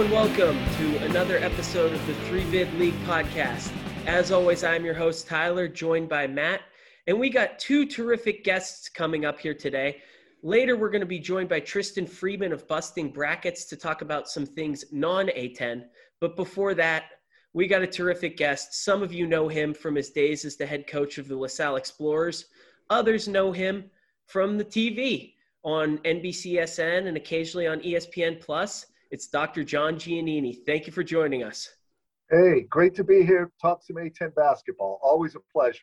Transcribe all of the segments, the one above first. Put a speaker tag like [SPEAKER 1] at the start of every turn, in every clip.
[SPEAKER 1] And welcome to another episode of the Three Bid League podcast. As always, I'm your host, Tyler, joined by Matt. And we got two terrific guests coming up here today. Later, we're going to be joined by Tristan Freeman of Busting Brackets to talk about some things non A10. But before that, we got a terrific guest. Some of you know him from his days as the head coach of the La Salle Explorers, others know him from the TV on NBCSN and occasionally on ESPN Plus. It's Dr. John Giannini. Thank you for joining us.
[SPEAKER 2] Hey, great to be here. Talk some A10 basketball. Always a pleasure.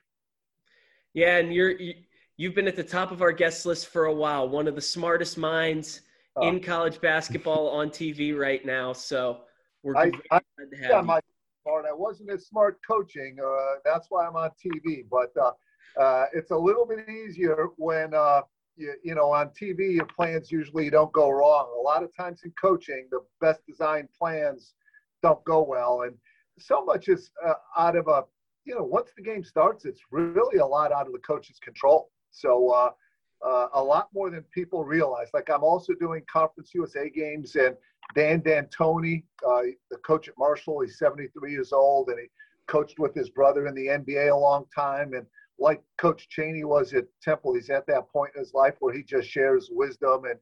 [SPEAKER 1] Yeah, and you're you, you've been at the top of our guest list for a while. One of the smartest minds oh. in college basketball on TV right now. So we're I,
[SPEAKER 2] I, yeah, my smart. I wasn't as smart coaching. Uh, that's why I'm on TV. But uh, uh, it's a little bit easier when uh, you, you know on TV your plans usually don't go wrong. A lot of times in coaching, the best designed plans don't go well, and so much is uh, out of a you know, once the game starts, it's really a lot out of the coach's control. So uh, uh, a lot more than people realize. Like I'm also doing Conference USA games, and Dan D'Antoni, uh, the coach at Marshall, he's 73 years old, and he coached with his brother in the NBA a long time. And like Coach Chaney was at Temple, he's at that point in his life where he just shares wisdom and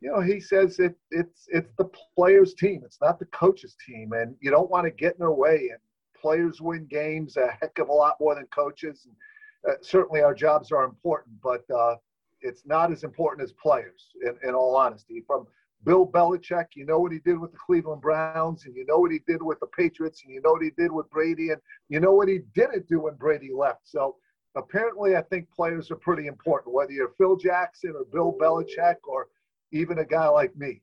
[SPEAKER 2] you know, he says it, it's it's the players' team. It's not the coach's team, and you don't want to get in their way. And players win games a heck of a lot more than coaches. And, uh, certainly, our jobs are important, but uh, it's not as important as players. In, in all honesty, from Bill Belichick, you know what he did with the Cleveland Browns, and you know what he did with the Patriots, and you know what he did with Brady, and you know what he didn't do when Brady left. So apparently, I think players are pretty important, whether you're Phil Jackson or Bill Belichick or even a guy like me.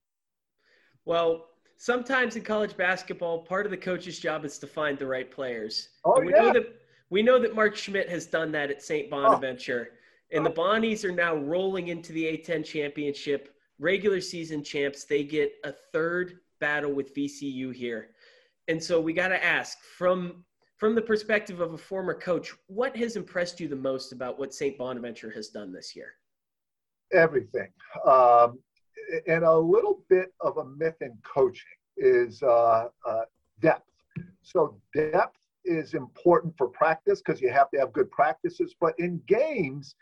[SPEAKER 1] Well, sometimes in college basketball, part of the coach's job is to find the right players.
[SPEAKER 2] Oh,
[SPEAKER 1] we
[SPEAKER 2] yeah.
[SPEAKER 1] know that we know that Mark Schmidt has done that at St. Oh. Bonaventure. Oh. And the oh. Bonnies are now rolling into the A10 championship, regular season champs. They get a third battle with VCU here. And so we got to ask from from the perspective of a former coach, what has impressed you the most about what St. Bonaventure has done this year?
[SPEAKER 2] Everything. Um, and a little bit of a myth in coaching is uh, uh, depth. So depth is important for practice because you have to have good practices. But in games,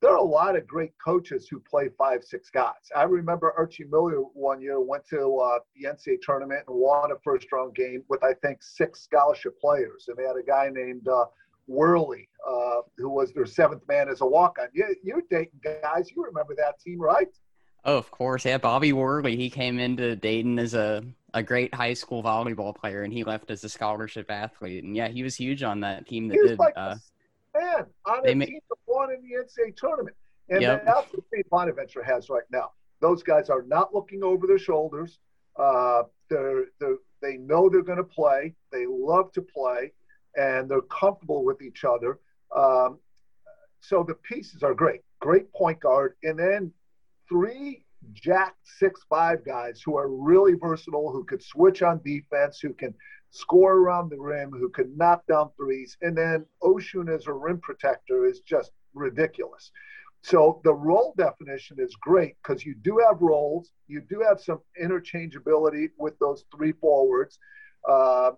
[SPEAKER 2] there are a lot of great coaches who play five, six guys. I remember Archie Miller one year went to uh, the NCAA tournament and won a first round game with I think six scholarship players, and they had a guy named uh, Wehrli uh, who was their seventh man as a walk on. You, you're Dayton guys. You remember that team, right?
[SPEAKER 3] Oh, of course. Yeah, Bobby Wehrli. He came into Dayton as a, a great high school volleyball player, and he left as a scholarship athlete. And yeah, he was huge on that team that did.
[SPEAKER 2] Like uh, man on a team that in the NCAA tournament, and yep. that's what St. Bonaventure has right now. Those guys are not looking over their shoulders. Uh, they're, they're they know they're going to play. They love to play, and they're comfortable with each other. Um, so the pieces are great. Great point guard, and then three jack six five guys who are really versatile, who could switch on defense, who can score around the rim, who can knock down threes, and then Oshun as a rim protector is just ridiculous. So the role definition is great because you do have roles, you do have some interchangeability with those three forwards. Uh,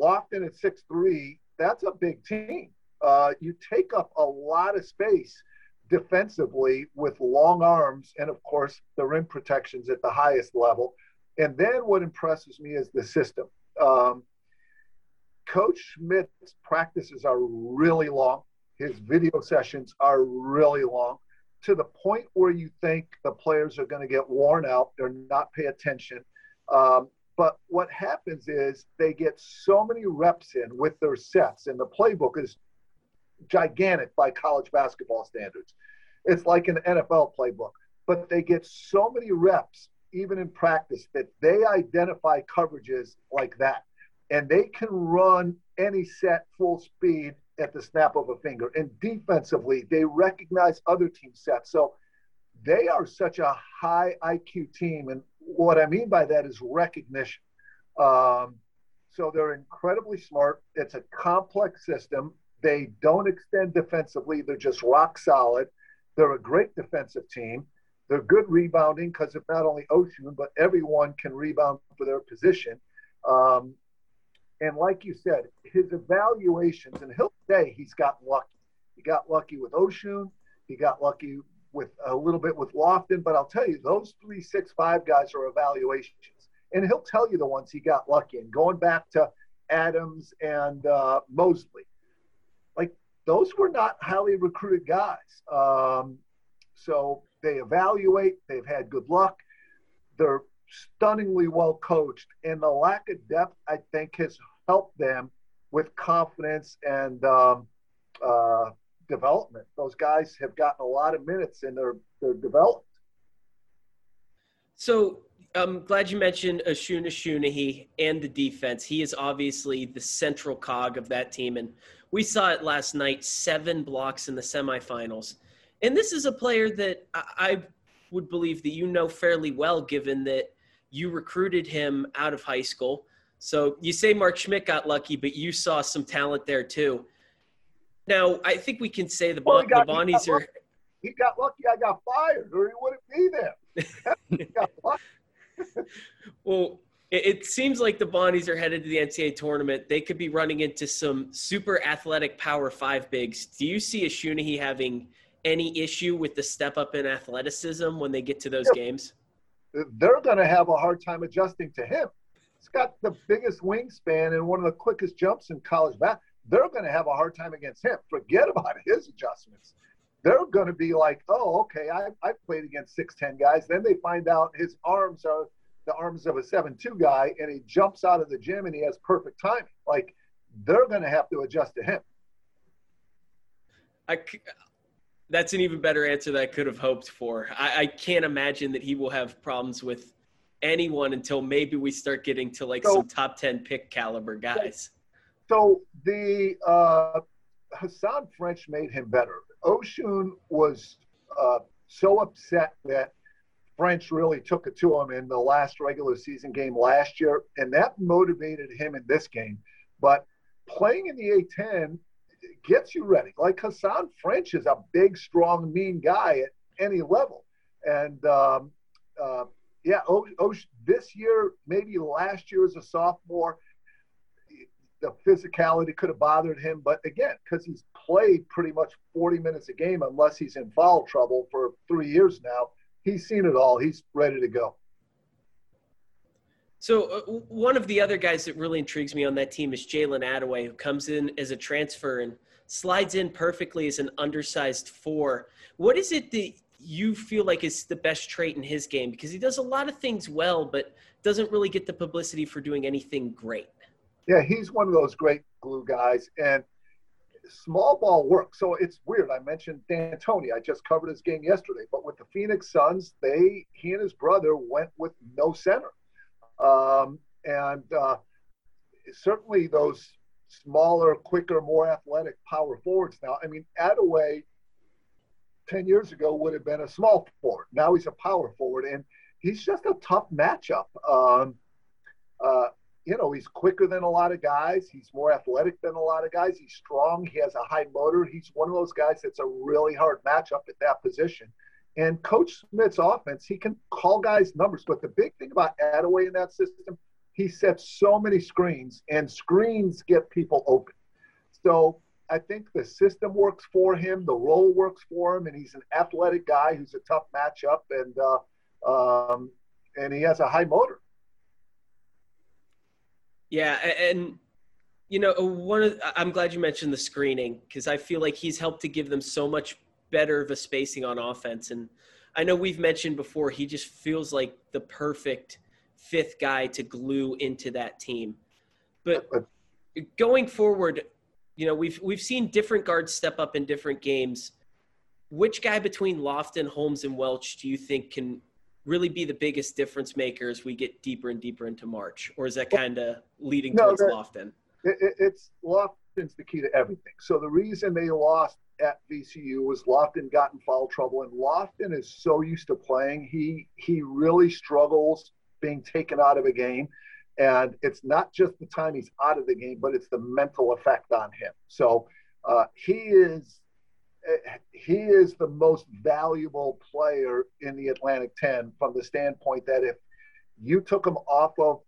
[SPEAKER 2] Lofton at six three, that's a big team. Uh, you take up a lot of space defensively with long arms and, of course, the rim protections at the highest level. And then what impresses me is the system. Um, Coach Schmidt's practices are really long. His video sessions are really long to the point where you think the players are going to get worn out. They're not pay attention. Um, but what happens is they get so many reps in with their sets, and the playbook is gigantic by college basketball standards. It's like an NFL playbook, but they get so many reps, even in practice, that they identify coverages like that. And they can run any set full speed at the snap of a finger. And defensively, they recognize other team sets. So they are such a high IQ team. And what I mean by that is recognition. Um, so they're incredibly smart. It's a complex system. They don't extend defensively, they're just rock solid. They're a great defensive team. they're good rebounding because of not only Oshun, but everyone can rebound for their position. Um, and like you said, his evaluations, and he'll say he's gotten lucky. He got lucky with Oshun. He got lucky with a little bit with Lofton. But I'll tell you, those three, six, five guys are evaluations. And he'll tell you the ones he got lucky. And going back to Adams and uh, Mosley, like those were not highly recruited guys. Um, so they evaluate, they've had good luck. They're stunningly well coached. And the lack of depth, I think, has helped them with confidence and um, uh, development. Those guys have gotten a lot of minutes and they're, developed.
[SPEAKER 1] So I'm glad you mentioned Oshun Osunniyi and the defense. He is obviously the central cog of that team. And we saw it last night seven blocks in the semifinals. And this is a player that I would believe that you know fairly well, given that you recruited him out of high school. So you say Mark Schmidt got lucky, but you saw some talent there too. Now, I think we can say the, well, got, the Bonnies are.
[SPEAKER 2] He got lucky I got fired, or he wouldn't be there.
[SPEAKER 1] well, it, seems like the Bonnies are headed to the NCAA tournament. They could be running into some super athletic Power Five bigs. Do you see Osunniyi having any issue with the step up in athleticism when they get to those yeah. games?
[SPEAKER 2] They're going to have a hard time adjusting to him. He's got the biggest wingspan and one of the quickest jumps in college. They're going to have a hard time against him. Forget about his adjustments they're going to be like, oh, okay, I, I've played against 6'10 guys. Then they find out his arms are the arms of a 7'2 guy and he jumps out of the gym and he has perfect timing. Like, they're going to have to adjust to him.
[SPEAKER 1] I, that's an even better answer that I could have hoped for. I, I can't imagine that he will have problems with anyone until maybe we start getting to like so, some top 10 pick caliber guys.
[SPEAKER 2] So the uh, Hasahn French made him better. Oshun was uh, so upset that French really took it to him in the last regular season game last year, and that motivated him in this game. But playing in the A10 gets you ready. Like Hasahn French is a big, strong, mean guy at any level. And um, uh, yeah, this year, maybe last year as a sophomore, the physicality could have bothered him. But again, because he's played pretty much 40 minutes a game, unless he's in foul trouble for three years now, he's seen it all. He's ready to go.
[SPEAKER 1] So uh, one of the other guys that really intrigues me on that team is Jalen Adaway, who comes in as a transfer and slides in perfectly as an undersized four. What is it that you feel like is the best trait in his game? Because he does a lot of things well, but doesn't really get the publicity for doing anything great.
[SPEAKER 2] Yeah, he's one of those great glue guys, and small ball works. So it's weird. I mentioned D'Antoni. I just covered his game yesterday, but with the Phoenix Suns, they he and his brother went with no center, um, and uh, certainly those smaller, quicker, more athletic power forwards. Now, I mean, Adaway ten years ago would have been a small forward. Now he's a power forward, and he's just a tough matchup. Um, uh, you know, he's quicker than a lot of guys. He's more athletic than a lot of guys. He's strong. He has a high motor. He's one of those guys that's a really hard matchup at that position. And Coach Schmidt's offense, he can call guys numbers. But the big thing about Adaway in that system, he sets so many screens, and screens get people open. So I think the system works for him, the role works for him, and he's an athletic guy who's a tough matchup, and uh, um, and he has a high motor.
[SPEAKER 1] Yeah, and you know, one of I'm glad you mentioned the screening because I feel like he's helped to give them so much better of a spacing on offense. And I know we've mentioned before he just feels like the perfect fifth guy to glue into that team. But going forward, you know, we've we've seen different guards step up in different games. Which guy between Lofton, Holmes, and Welch do you think can really be the biggest difference maker as we get deeper and deeper into March, or is that kind of leading no, towards Lofton?
[SPEAKER 2] It, it's Lofton's the key to everything. So the reason they lost at VCU was Lofton got in foul trouble, and Lofton is so used to playing, he he really struggles being taken out of a game. And it's not just the time he's out of the game, but it's the mental effect on him. So uh, he is he is the most valuable player in the Atlantic 10 from the standpoint that if you took him off of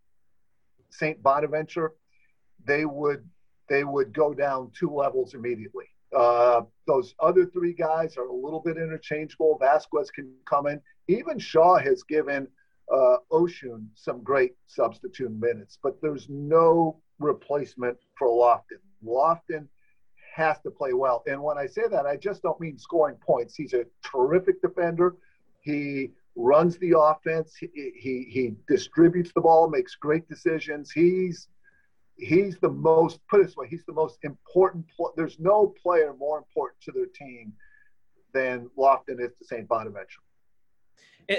[SPEAKER 2] St. Bonaventure, they would they would go down two levels immediately. Uh, those other three guys are a little bit interchangeable. Vasquez can come in. Even Shaw has given uh, Oshun some great substitute minutes, but there's no replacement for Lofton. Lofton has to play well. And when I say that, I just don't mean scoring points. He's a terrific defender. He runs the offense. He, he, he distributes the ball, makes great decisions. He's he's the most put it this way he's the most important pl- there's no player more important to their team than lofton is to st bonaventure.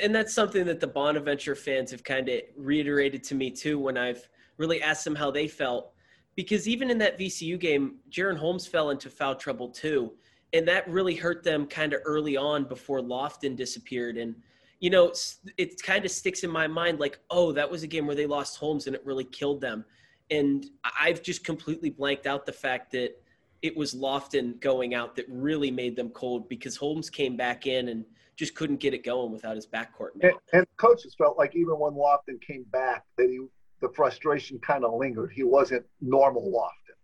[SPEAKER 1] And that's something that the bonaventure fans have kind of reiterated to me too when i've really asked them how they felt. Because even in that vcu game Jaren holmes fell into foul trouble too and that really hurt them kind of early on before lofton disappeared. And you know it kind of sticks in my mind like oh that was a game where they lost holmes and it really killed them and I've just completely blanked out the fact that it was Lofton going out that really made them cold because Holmes came back in and just couldn't get it going without his backcourt.
[SPEAKER 2] And, and, coaches felt like even when Lofton came back, that he the frustration kind of lingered. He wasn't normal Lofton.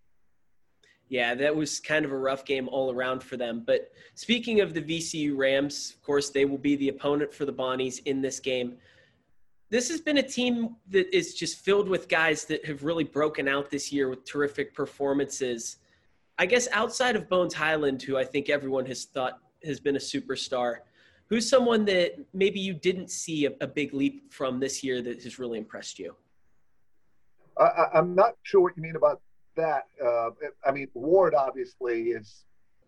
[SPEAKER 1] Yeah, that was kind of a rough game all around for them. But speaking of the VCU Rams, of course, they will be the opponent for the Bonnies in this game this has been a team that is just filled with guys that have really broken out this year with terrific performances. I guess outside of Bones Hyland, who I think everyone has thought has been a superstar, who's someone that maybe you didn't see a, a big leap from this year that has really impressed you?
[SPEAKER 2] I, am not sure what you mean about that. Uh, I mean, Ward obviously is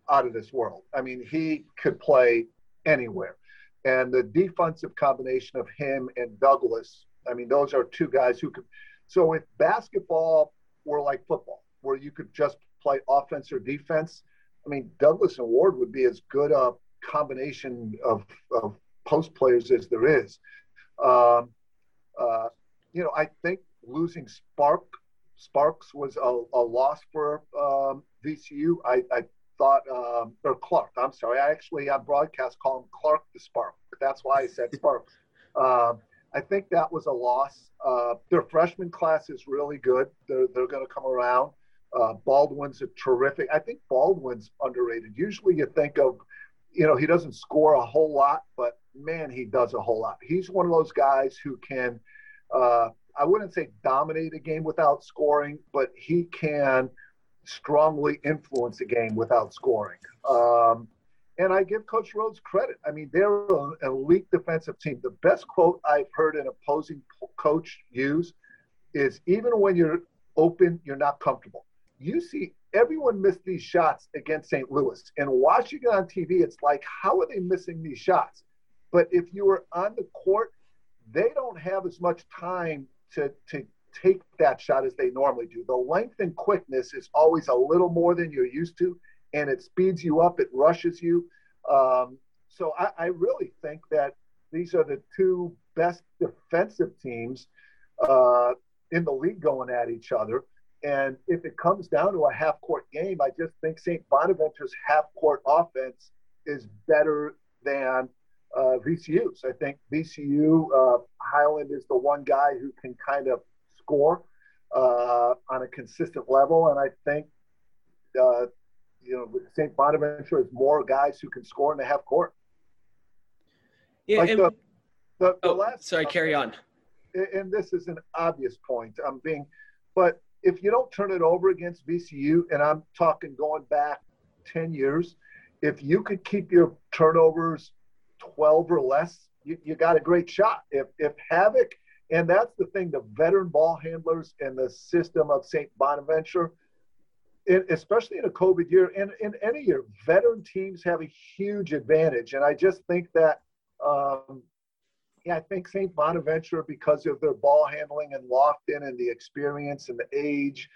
[SPEAKER 2] out of this world. I mean, he could play anywhere. And the defensive combination of him and Douglas, I mean, those are two guys who could. So if basketball were like football, where you could just play offense or defense, I mean, Douglas and Ward would be as good a combination of, of post players as there is. Um, uh, you know, I think losing Spark Sparks was a, a loss for um, VCU. I, I thought, um, or Clark, I'm sorry. I actually on broadcast call him Clark the Spark. But that's why I said Spark. Um, I think that was a loss. Uh, their freshman class is really good. They're, they're going to come around. Uh, Baldwin's a terrific. I think Baldwin's underrated. Usually you think of, you know, he doesn't score a whole lot, but man, he does a whole lot. He's one of those guys who can, uh, I wouldn't say dominate a game without scoring, but he can – strongly influence a game without scoring. Um, and I give Coach Rhoades credit. I mean, they're an elite defensive team. The best quote I've heard an opposing coach use is even when you're open, you're not comfortable. You see everyone miss these shots against St. Louis. And watching it on TV, it's like, how are they missing these shots? But if you were on the court, they don't have as much time to, to take that shot as they normally do. The length and quickness is always a little more than you're used to, and it speeds you up, it rushes you. Um, so I, I, really think that these are the two best defensive teams uh, in the league going at each other. And if it comes down to a half court game, I just think St. Bonaventure's half court offense is better than uh, VCU's. I think VCU, uh, Hyland is the one guy who can kind of score uh, on a consistent level. And I think, uh, you know, St. Bonaventure has more guys who can score in the half court.
[SPEAKER 1] Yeah. Like and, the, the, the oh, last, sorry, carry on.
[SPEAKER 2] And this is an obvious point. I'm being, but if you don't turn it over against VCU, and I'm talking going back 10 years, if you could keep your turnovers 12 or less, you, you got a great shot. If, if Havoc – and that's the thing the veteran ball handlers and the system of St. Bonaventure, especially in a COVID year and in any year, veteran teams have a huge advantage. And I just think that, um, yeah, I think St. Bonaventure, because of their ball handling and Lofton and the experience and the age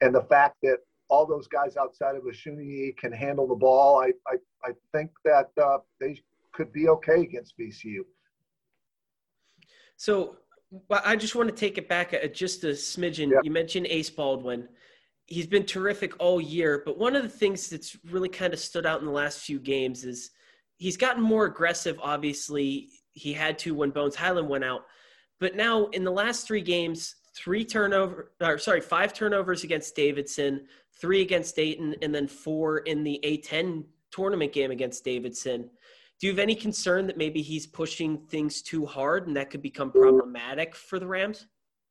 [SPEAKER 2] and the fact that all those guys outside of Osunniyi can handle the ball, I, I, I think that uh, they could be okay against VCU.
[SPEAKER 1] So well, I just want to take it back a, just a smidgen. Yeah. You mentioned Ace Baldwin, he's been terrific all year. But one of the things that's really kind of stood out in the last few games is he's gotten more aggressive. Obviously, he had to when Bones Hyland went out. But now in the last three games, three turnover, or sorry, five turnovers against Davidson, three against Dayton, and then four in the A10 tournament game against Davidson. Do you have any concern that maybe he's pushing things too hard and that could become problematic for the Rams?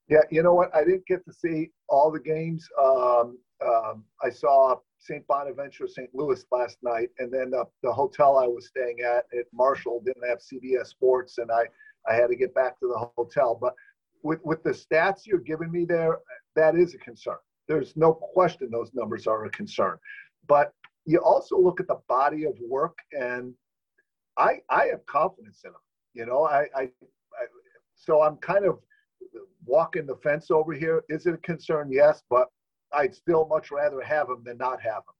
[SPEAKER 2] Yeah, you know what? I didn't get to see all the games. Um, um, I saw St. Bonaventure, St. Louis last night, and then the, the hotel I was staying at at Marshall didn't have CBS Sports, and I I had to get back to the hotel. But with with the stats you're giving me there, that is a concern. There's no question those numbers are a concern. But you also look at the body of work, and I I have confidence in him. You know, I, I, I so I'm kind of walking the fence over here. Is it a concern? Yes, but I'd still much rather have him than not have him.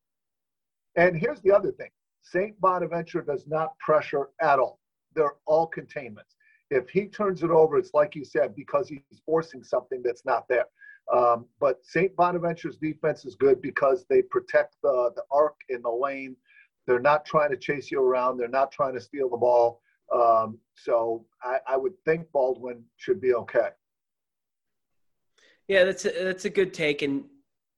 [SPEAKER 2] And here's the other thing St. Bonaventure does not pressure at all. They're all containments. If he turns it over, it's like you said, because he's forcing something that's not there. Um, but St. Bonaventure's defense is good because they protect the, the arc in the lane. They're not trying to chase you around. They're not trying to steal the ball. Um, so I, I, would think Baldwin should be okay.
[SPEAKER 1] Yeah, that's a, that's a good take, and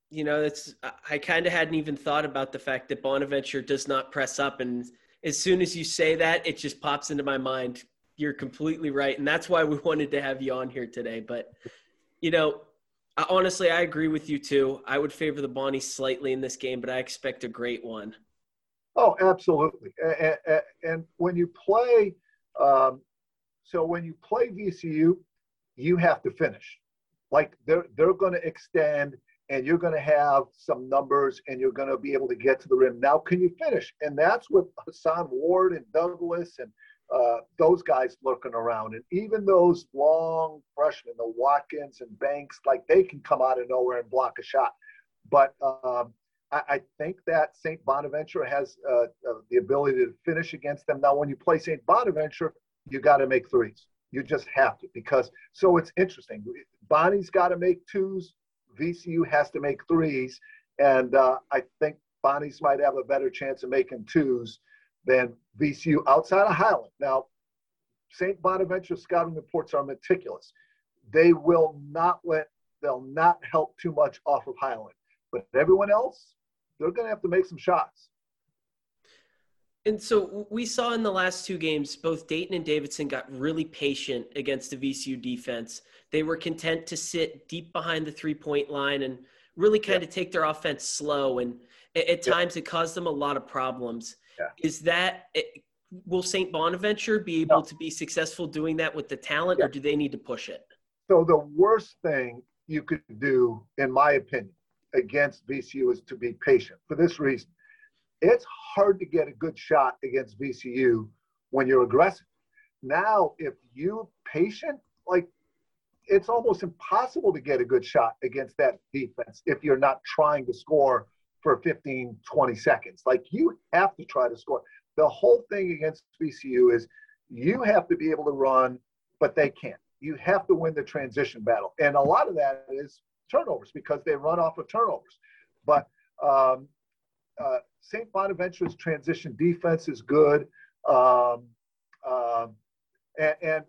[SPEAKER 1] you know, that's I kind of hadn't even thought about the fact that Bonaventure does not press up, and as soon as you say that, it just pops into my mind. You're completely right, and that's why we wanted to have you on here today. But you know, honestly, I agree with you too. I would favor the Bonnie slightly in this game, but I expect a great one.
[SPEAKER 2] Oh, absolutely. And, and when you play, um, so when you play VCU, you have to finish. Like they're they're going to extend, and you're going to have some numbers, and you're going to be able to get to the rim. Now, can you finish? And that's what Hason Ward and Douglas and uh, those guys lurking around. And even those long freshmen, the Watkins and Banks, like they can come out of nowhere and block a shot. But um, I, I, think that St. Bonaventure has uh, uh, the ability to finish against them. Now, when you play St. Bonaventure, you got to make threes. You just have to because so it's interesting. Bonnie's got to make twos. VCU has to make threes, and uh, I think Bonnie's might have a better chance of making twos than VCU outside of Hyland. Now, St. Bonaventure scouting reports are meticulous. They will not let, they'll not help too much off of Hyland. But everyone else, they're going to have to make some shots.
[SPEAKER 1] And so we saw in the last two games, both Dayton and Davidson got really patient against the VCU defense. They were content to sit deep behind the three point line and really kind yeah. of take their offense slow. And at, at times, yeah. it caused them a lot of problems. Yeah. Is that eh, will St. Bonaventure be able to be successful doing that with the talent, or do they need to push it?
[SPEAKER 2] So the worst thing you could do, in my opinion, against VCU is to be patient. For this reason, it's hard to get a good shot against VCU when you're aggressive. Now, if you patient, like it's almost impossible to get a good shot against that defense if you're not trying to score for 15, 20 seconds. Like you have to try to score. The whole thing against VCU is you have to be able to run, but they can't. You have to win the transition battle. And a lot of that is turnovers because they run off of turnovers. But um, uh, St. Bonaventure's transition defense is good. Um, um, and, and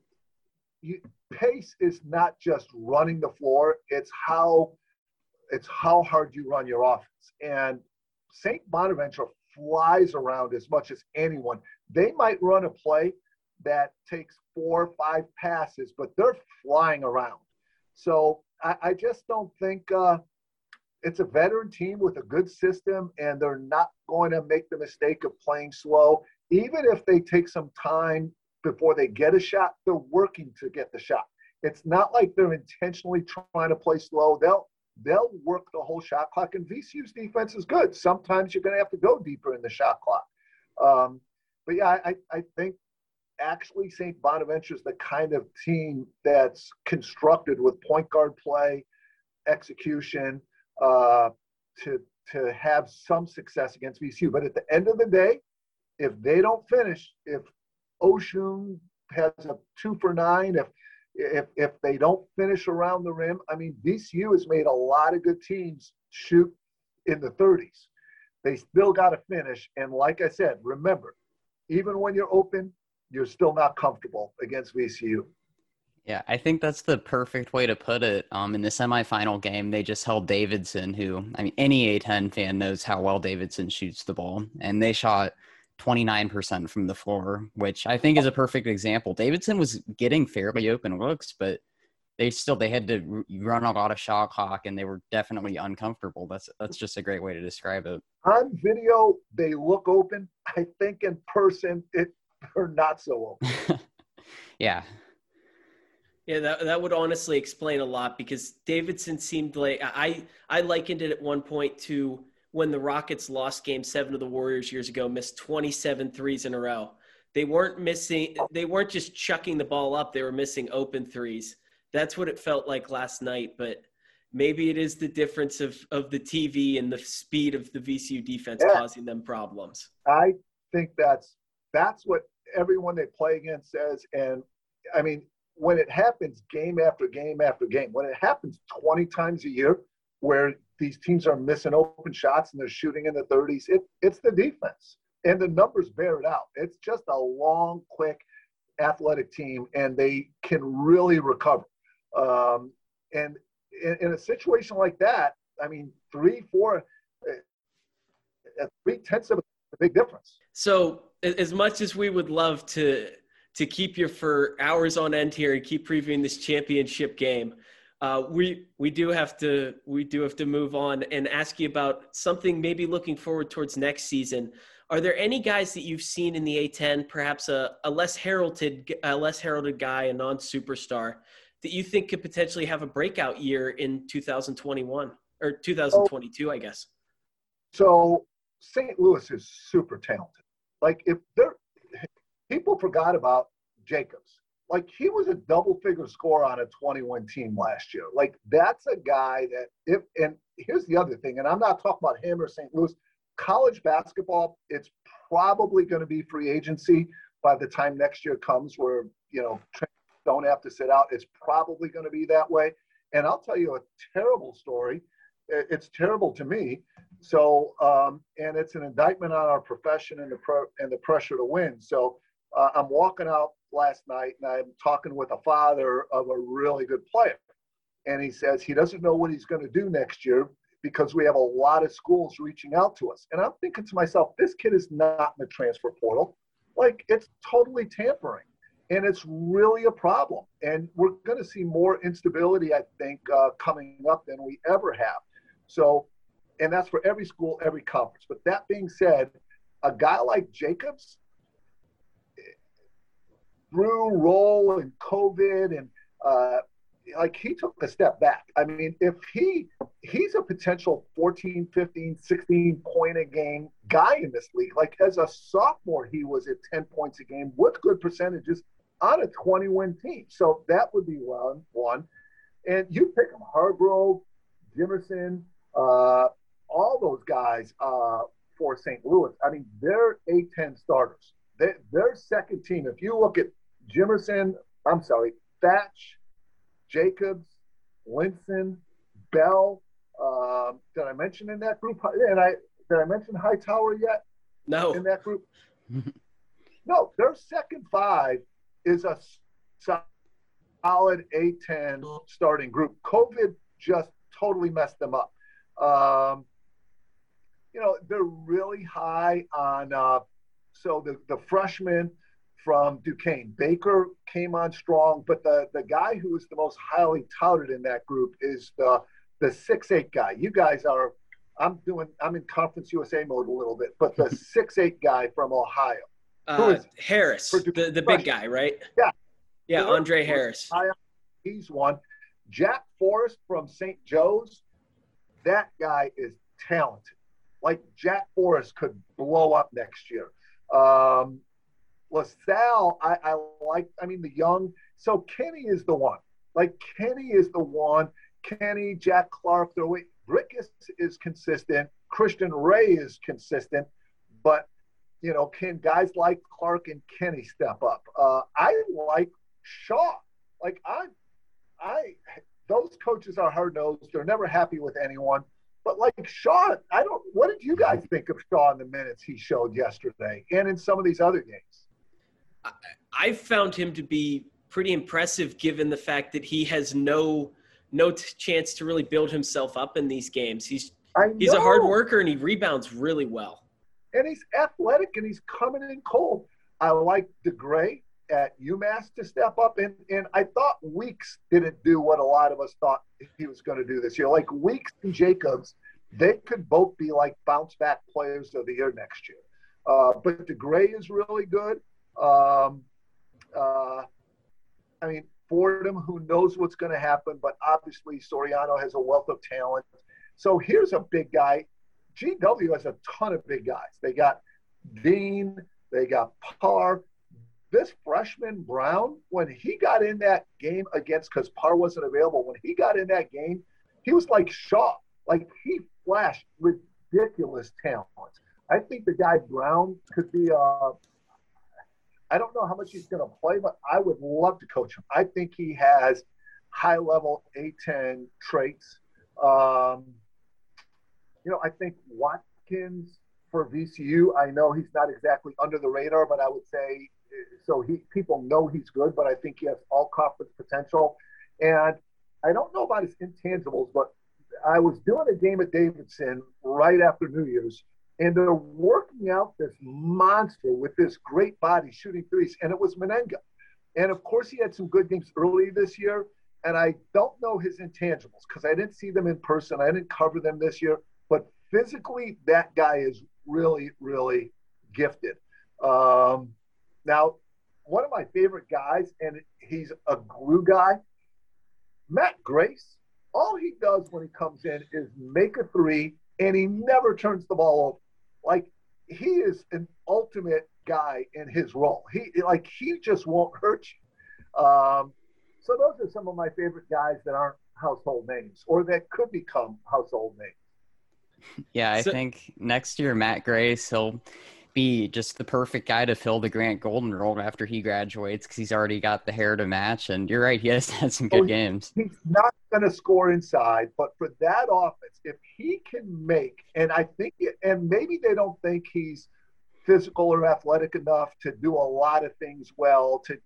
[SPEAKER 2] you, pace is not just running the floor, it's how it's how hard you run your offense. And St. Bonaventure flies around as much as anyone. They might run a play that takes four or five passes, but they're flying around. So I, I just don't think uh, it's a veteran team with a good system, and they're not going to make the mistake of playing slow. Even if they take some time before they get a shot, they're working to get the shot. It's not like they're intentionally trying to play slow. They'll they'll work the whole shot clock. And VCU's defense is good. Sometimes you're going to have to go deeper in the shot clock. Um, but yeah, I, I think actually St. Bonaventure is the kind of team that's constructed with point guard play, execution, uh, to to have some success against VCU. But at the end of the day, if they don't finish, if Oshun has a two for nine, if if if they don't finish around the rim, I mean, VCU has made a lot of good teams shoot in the 30s. They still got to finish. And like I said, remember, even when you're open, you're still not comfortable against VCU.
[SPEAKER 3] Yeah, I think that's the perfect way to put it. Um, in the semifinal game, they just held Davidson, who I mean, any A10 fan knows how well Davidson shoots the ball, and they shot 29% from the floor, which I think is a perfect example. Davidson was getting fairly open looks, but they still they had to run a lot of shot clock, and they were definitely uncomfortable. That's that's just a great way to describe it.
[SPEAKER 2] On video, they look open. I think in person, it they're not so open.
[SPEAKER 3] yeah,
[SPEAKER 1] yeah, that, that would honestly explain a lot because Davidson seemed like I I likened it at one point to when the Rockets lost game 7 of the Warriors years ago, missed 27 threes in a row. They weren't missing they weren't just chucking the ball up, they were missing open threes. That's what it felt like last night, but maybe it is the difference of of the TV and the speed of the VCU defense yeah. causing them problems.
[SPEAKER 2] I think that's that's what everyone they play against says and I mean when it happens game after game after game, when it happens 20 times a year, where these teams are missing open shots and they're shooting in the 30s, it, it's the defense. And the numbers bear it out. It's just a long, quick, athletic team, and they can really recover. Um, and in, in, a situation like that, I mean, three, four, uh, three tenths of a big difference.
[SPEAKER 1] So, as much as we would love to to keep you for hours on end here and keep previewing this championship game. Uh, we we do have to we do have to move on and ask you about something maybe looking forward towards next season. Are there any guys that you've seen in the A10, perhaps a, a less heralded a less heralded guy, a non superstar, that you think could potentially have a breakout year in 2021 or 2022, I guess?
[SPEAKER 2] So St. Louis is super talented. Like if they're people forgot about Jacobs. Like he was a double figure scorer on a 21 team last year. Like that's a guy that if and here's the other thing, and I'm not talking about him or St. Louis. College basketball, it's probably going to be free agency by the time next year comes, where you know don't have to sit out. It's probably going to be that way. And I'll tell you a terrible story. It's terrible to me. So, um, and it's an indictment on our profession and the pro- and the pressure to win. So, uh, I'm walking out last night and I'm talking with a father of a really good player. And he says he doesn't know what he's going to do next year because we have a lot of schools reaching out to us. And I'm thinking to myself, this kid is not in the transfer portal. Like it's totally tampering. And it's really a problem. And we're going to see more instability, I think, uh, coming up than we ever have. So, and that's for every school, every conference. But that being said, a guy like Jacobs, through roll and COVID and uh, like he took a step back. I mean, if he he's a potential 14, 15, 16 point a game guy in this league. Like as a sophomore, he was at 10 points a game with good percentages on a 20 win team. So that would be one one. And you pick them Hargrove, Jimerson, uh, all those guys uh, for St. Louis. I mean, they're A10 starters. They, their second team, if you look at Jimerson, I'm sorry, Thatch, Jacobs, Linssen, Bell. Um, did I mention in that group? And I did I mention Hightower yet?
[SPEAKER 1] No.
[SPEAKER 2] In that group? no. Their second five is a solid A10 starting group. COVID just totally messed them up. Um, you know, they're really high on. Uh, so the the freshman from Duquesne. Baker came on strong, but the, the guy who is the most highly touted in that group is the the six eight guy. You guys are I'm doing I'm in Conference USA mode a little bit, but the six eight guy from Ohio.
[SPEAKER 1] Uh, Harris, the, the big guy, right?
[SPEAKER 2] Yeah.
[SPEAKER 1] Yeah, Andre Harris.
[SPEAKER 2] He's one. Jack Forrest from St. Joe's, that guy is talented. Like Jack Forrest could blow up next year. Um, La Salle, I, I like, I mean, the young. So Kenny is the one. Like, Kenny is the one. Kenny, Jack Clark, the way Rick is, is consistent. Christian Ray is consistent. But, you know, can guys like Clark and Kenny step up? Uh, I like Shaw. Like I, I, those coaches are hard nosed. They're never happy with anyone. But like Shaw, I don't. What did you guys think of Shaw in the minutes he showed yesterday, and in some of these other games?
[SPEAKER 1] I, I found him to be pretty impressive, given the fact that he has no no t- chance to really build himself up in these games. He's he's a hard worker and he rebounds really well.
[SPEAKER 2] And he's athletic and he's coming in cold. I like DeGray at UMass to step up. And, and I thought Weeks didn't do what a lot of us thought he was going to do this year. Like Weeks and Jacobs, they could both be like bounce back players of the year next year. Uh, but DeGray is really good. Um, uh, I mean, Fordham, who knows what's going to happen, but obviously Soriano has a wealth of talent. So here's a big guy. GW has a ton of big guys. They got Dean, they got Paar, this freshman Brown, when he got in that game against, because Paar wasn't available, when he got in that game, he was like Shaw. Like he flashed ridiculous talent. I think the guy Brown could be. Uh, I don't know how much he's going to play, but I would love to coach him. I think he has high level A10 traits. Um, you know, I think Watkins for VCU, I know he's not exactly under the radar, but I would say so he people know he's good, but I think he has all conference potential. And I don't know about his intangibles, but I was doing a game at Davidson right after New Year's, and they're working out this monster with this great body shooting threes, and it was Mennenga. And of course, he had some good games early this year, and I don't know his intangibles because I didn't see them in person. I didn't cover them this year, but physically, that guy is really, really gifted. Um, now, one of my favorite guys, and he's a glue guy, Matt Grace. All he does when he comes in is make a three, and he never turns the ball over. Like he is an ultimate guy in his role. He like he just won't hurt you. Um, so those are some of my favorite guys that aren't household names or that could become household names.
[SPEAKER 3] Yeah, I so, think next year Matt Grace he'll be just the perfect guy to fill the Grant Golden role after he graduates because he's already got the hair to match. And you're right, he has had some oh, good games.
[SPEAKER 2] He's not going to score inside, but for that offense, if he can make, and I think, and maybe they don't think he's physical or athletic enough to do a lot of things well to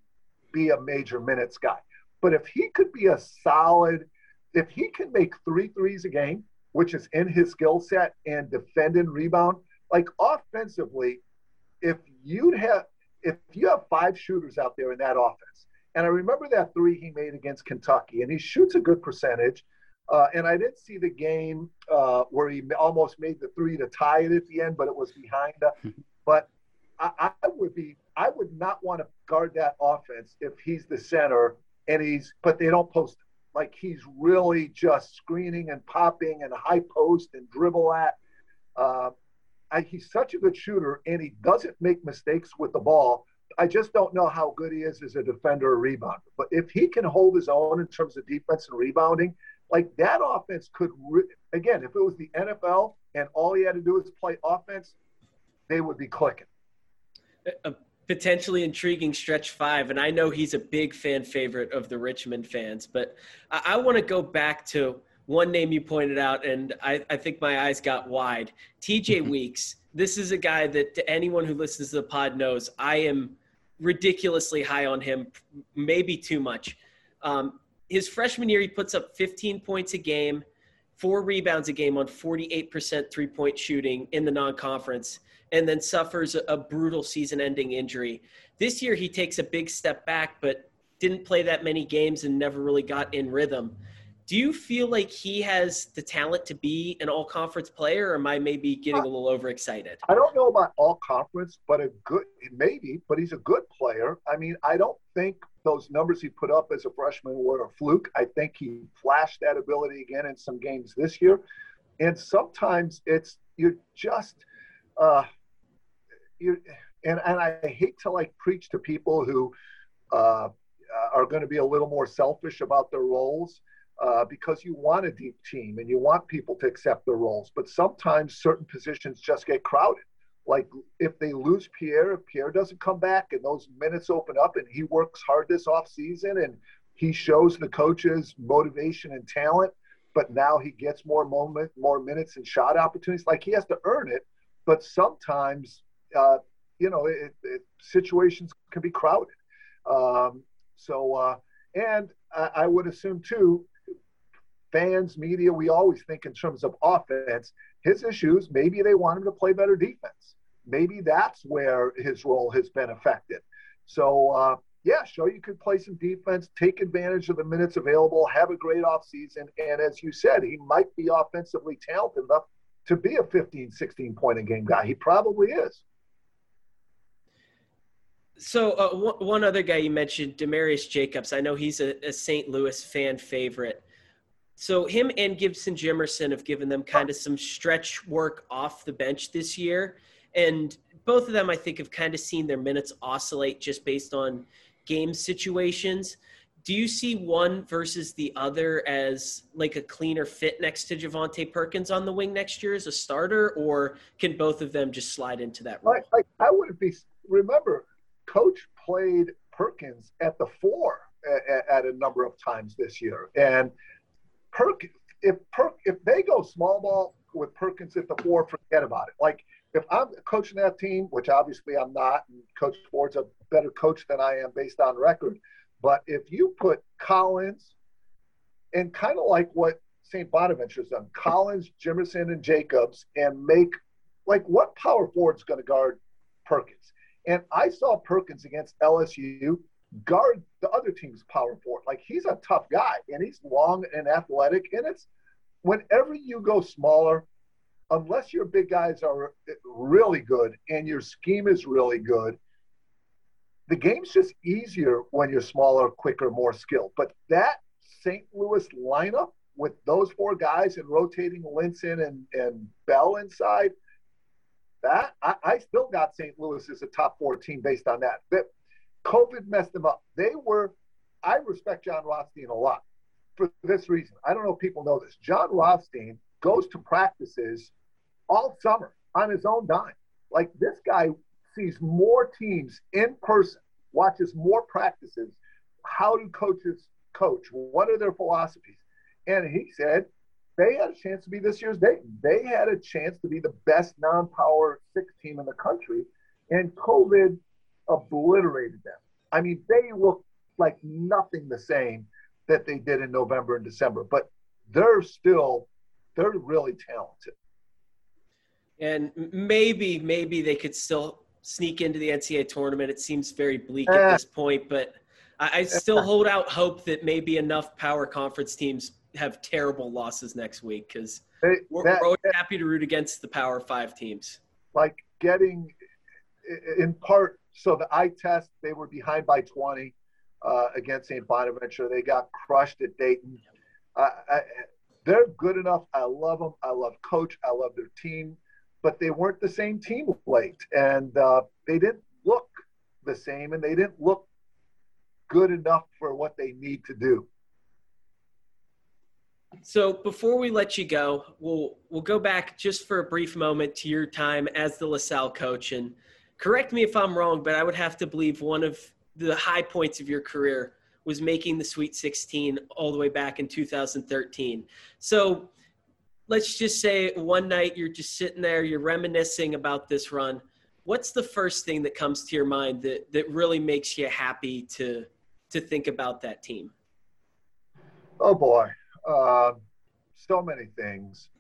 [SPEAKER 2] be a major minutes guy. But if he could be a solid, if he can make three threes a game, which is in his skill set, and defend and rebound, like offensively, if you'd have if you have five shooters out there in that offense, and I remember that three he made against Kentucky, and he shoots a good percentage. Uh, and I didn't see the game uh, where he almost made the three to tie it at the end, but it was behind. but I, I would be, I would not want to guard that offense if he's the center and he's, but they don't post like he's really just screening and popping and high post and dribble at. Uh, I, he's such a good shooter and he doesn't make mistakes with the ball. I just don't know how good he is as a defender or rebounder. But if he can hold his own in terms of defense and rebounding, like that offense could, re- again, if it was the NFL and all he had to do was play offense, they would be clicking.
[SPEAKER 1] A potentially intriguing stretch five. And I know he's a big fan favorite of the Richmond fans, but I, I want to go back to one name you pointed out, and I, I think my eyes got wide. TJ. Weeks. This is a guy that to anyone who listens to the pod knows I am ridiculously high on him, maybe too much. Um, his freshman year, he puts up 15 points a game, four rebounds a game on 48% three point shooting in the non conference, and then suffers a, brutal season ending injury. This year, he takes a big step back, but didn't play that many games and never really got in rhythm. Do you feel like he has the talent to be an all conference player, or am I maybe getting a little overexcited?
[SPEAKER 2] I don't know about all conference, but a good, maybe, but he's a good player. I mean, I don't think those numbers he put up as a freshman were a fluke. I think he flashed that ability again in some games this year. And sometimes it's, you're just, uh, you and, and I hate to like preach to people who uh, are going to be a little more selfish about their roles uh, because you want a deep team and you want people to accept their roles. But sometimes certain positions just get crowded. Like if they lose Pierre, if Pierre doesn't come back and those minutes open up and he works hard this off season and he shows the coaches motivation and talent, but now he gets more moment, more minutes and shot opportunities. Like he has to earn it, but sometimes, uh, you know, it, it, situations can be crowded. Um, so, uh, and I, I would assume too, fans, media, we always think in terms of offense. His issues, maybe they want him to play better defense. Maybe that's where his role has been affected. So, uh, yeah, show you could play some defense, take advantage of the minutes available, have a great offseason. And as you said, he might be offensively talented enough to be a 15, 16 point a game guy. He probably is.
[SPEAKER 1] So uh, one other guy you mentioned, Demarius Jacobs. I know he's a, a St. Louis fan favorite. So him and Gibson Jimerson have given them kind of some stretch work off the bench this year, and both of them I think have kind of seen their minutes oscillate just based on game situations. Do you see one versus the other as like a cleaner fit next to Javonte Perkins on the wing next year as a starter, or can both of them just slide into that role?
[SPEAKER 2] I, I, I wouldn't be. Remember, Coach played Perkins at the four at, at a number of times this year, and Perkins. If Perk, if they go small ball with Perkins at the four, forget about it. Like if I'm coaching that team, which obviously I'm not, and Coach Ford's a better coach than I am based on record, but if you put Collins and kind of like what St. Bonaventure's done, Collins, Jimerson, and Jacobs, and make like what power forward's going to guard Perkins? And I saw Perkins against LSU guard the other team's power forward. Like he's a tough guy and he's long and athletic. And it's whenever you go smaller, unless your big guys are really good and your scheme is really good, the game's just easier when you're smaller, quicker, more skilled. But that St. Louis lineup with those four guys and rotating Linssen and, and Bell inside, that I, I still got St. Louis as a top four team based on that. But COVID messed them up. They were, I respect Jon Rothstein a lot for this reason. I don't know if people know this. Jon Rothstein goes to practices all summer on his own dime. Like this guy sees more teams in person, watches more practices. How do coaches coach? What are their philosophies? And he said they had a chance to be this year's Dayton. They had a chance to be the best non power six team in the country. And COVID obliterated them. I mean, they look like nothing the same that they did in November and December, but they're still, they're really talented
[SPEAKER 1] and maybe maybe they could still sneak into the NCAA tournament. It seems very bleak at eh. this point, but I, I still eh. hold out hope that maybe enough power conference teams have terrible losses next week because we're, we're, always happy to root against the Power Five teams.
[SPEAKER 2] Like getting in part, so the eye test they were behind by 20 uh, against St. Bonaventure. They got crushed at Dayton. Uh, I, they're good enough. I love them. I love coach. I love their team but they weren't the same team late, and uh, they didn't look the same, and they didn't look good enough for what they need to do.
[SPEAKER 1] So before we let you go, we'll we'll go back just for a brief moment to your time as the La Salle coach, and correct me if I'm wrong, but I would have to believe one of the high points of your career was making the Sweet 16 all the way back in 2013. So let's just say one night you're just sitting there, you're reminiscing about this run. What's the first thing that comes to your mind that that really makes you happy to to think about that team?
[SPEAKER 2] Oh boy, uh, so many things.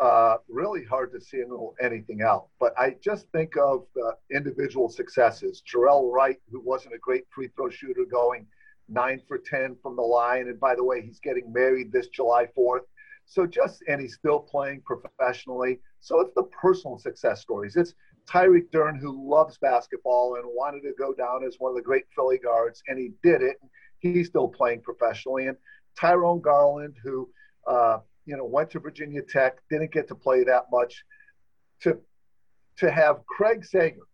[SPEAKER 2] Uh, really hard to single anything out, but I just think of individual successes. Jerrell Wright, who wasn't a great free throw shooter, going nine for ten from the line, and by the way, he's getting married this July fourth so just, and he's still playing professionally. So it's the personal success stories. It's Tyreek Duren, who loves basketball and wanted to go down as one of the great Philly guards, and he did it. He's still playing professionally. And Tyrone Garland, who, uh, you know, went to Virginia Tech, didn't get to play that much. To, to have Craig Sager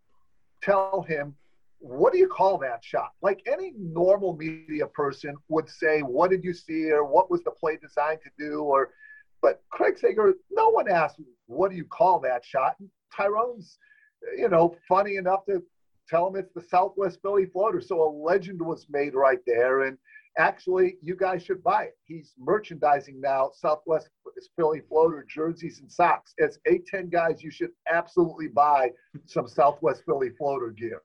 [SPEAKER 2] tell him, what do you call that shot? Like any normal media person would say, what did you see, or what was the play designed to do, or but Craig Sager, no one asked, what do you call that shot? And Tyrone's, you know, funny enough to tell him it's the Southwest Philly floater. So a legend was made right there. And actually, you guys should buy it. He's merchandising now Southwest Philly floater jerseys and socks. As A10 guys, you should absolutely buy some Southwest Philly floater gear.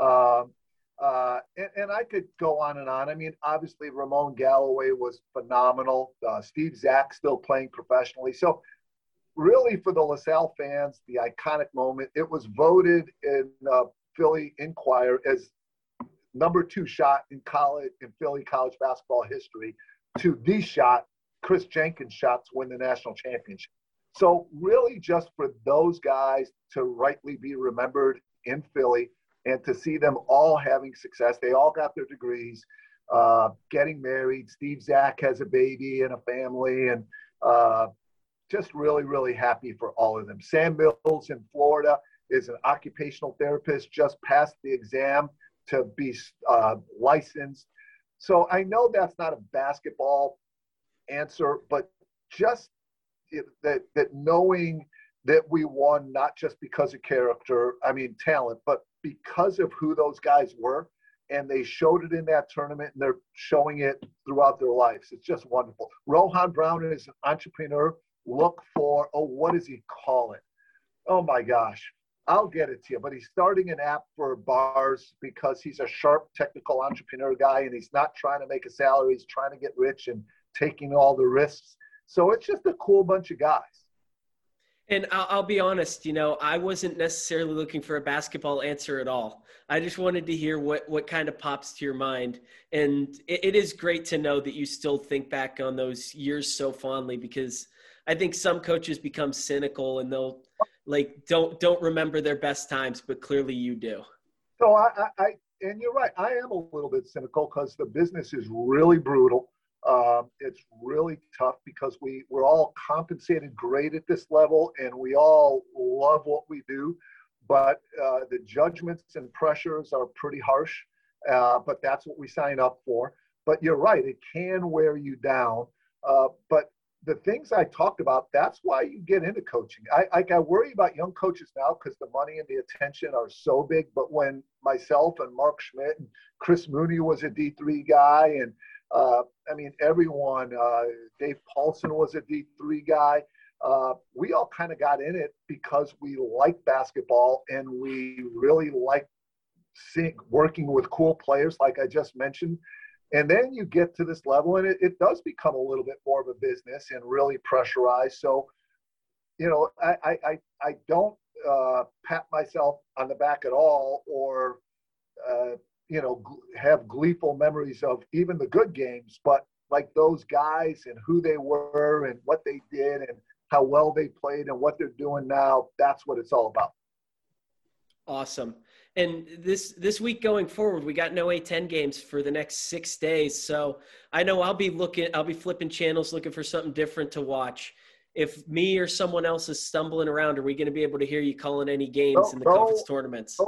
[SPEAKER 2] Um, uh, and, and, I could go on and on. I mean, obviously, Ramon Galloway was phenomenal. Uh, Steve Zack still playing professionally. So, really, for the La Salle fans, the iconic moment, it was voted in uh, Philly Inquirer as number two shot in college in Philly college basketball history to the shot, Chris Jenkins shot to win the national championship. So really just for those guys to rightly be remembered in Philly and to see them all having success. They all got their degrees, uh, getting married. Steve Zack has a baby and a family and uh, just really, really happy for all of them. Sam Mills in Florida is an occupational therapist, just passed the exam to be uh, licensed. So I know that's not a basketball answer, but just that that knowing that we won not just because of character, I mean talent, but because of who those guys were, and they showed it in that tournament, and they're showing it throughout their lives. It's just wonderful. Rohan Brown is an entrepreneur. Look for oh, what does he call it? Oh my gosh, I'll get it to you. But he's starting an app for bars because he's a sharp technical entrepreneur guy and he's not trying to make a salary. He's trying to get rich and taking all the risks. So it's just a cool bunch of guys.
[SPEAKER 1] And I'll, I'll, be honest, you know, I wasn't necessarily looking for a basketball answer at all. I just wanted to hear what, what kind of pops to your mind. And it, it is great to know that you still think back on those years so fondly because I think some coaches become cynical and they'll like don't don't remember their best times, but clearly you do.
[SPEAKER 2] So I, I, I and you're right. I am a little bit cynical because the business is really brutal. Um, it's really tough because we we're all compensated great at this level, and we all love what we do. But uh, the judgments and pressures are pretty harsh. Uh, but that's what we sign up for. But you're right; it can wear you down. Uh, but the things I talked about, that's why you get into coaching. I, I, I worry about young coaches now because the money and the attention are so big. But when myself and Mark Schmidt and Chris Mooney was a D3 guy, and uh, I mean, everyone, uh, Dave Paulson was a D3 guy. Uh, we all kind of got in it because we like basketball and we really like seeing, working with cool players, like I just mentioned. And then you get to this level, and it, it does become a little bit more of a business and really pressurized. So, you know, I, I, I don't uh, pat myself on the back at all or, uh, you know, have gleeful memories of even the good games, but like those guys and who they were and what they did and how well they played and what they're doing now, that's what it's all about.
[SPEAKER 1] Awesome. And this this week going forward, we got no A10 games for the next six days. So I know I'll be looking, I'll be flipping channels, looking for something different to watch. If me or someone else is stumbling around, are we going to be able to hear you calling any games in the conference tournaments?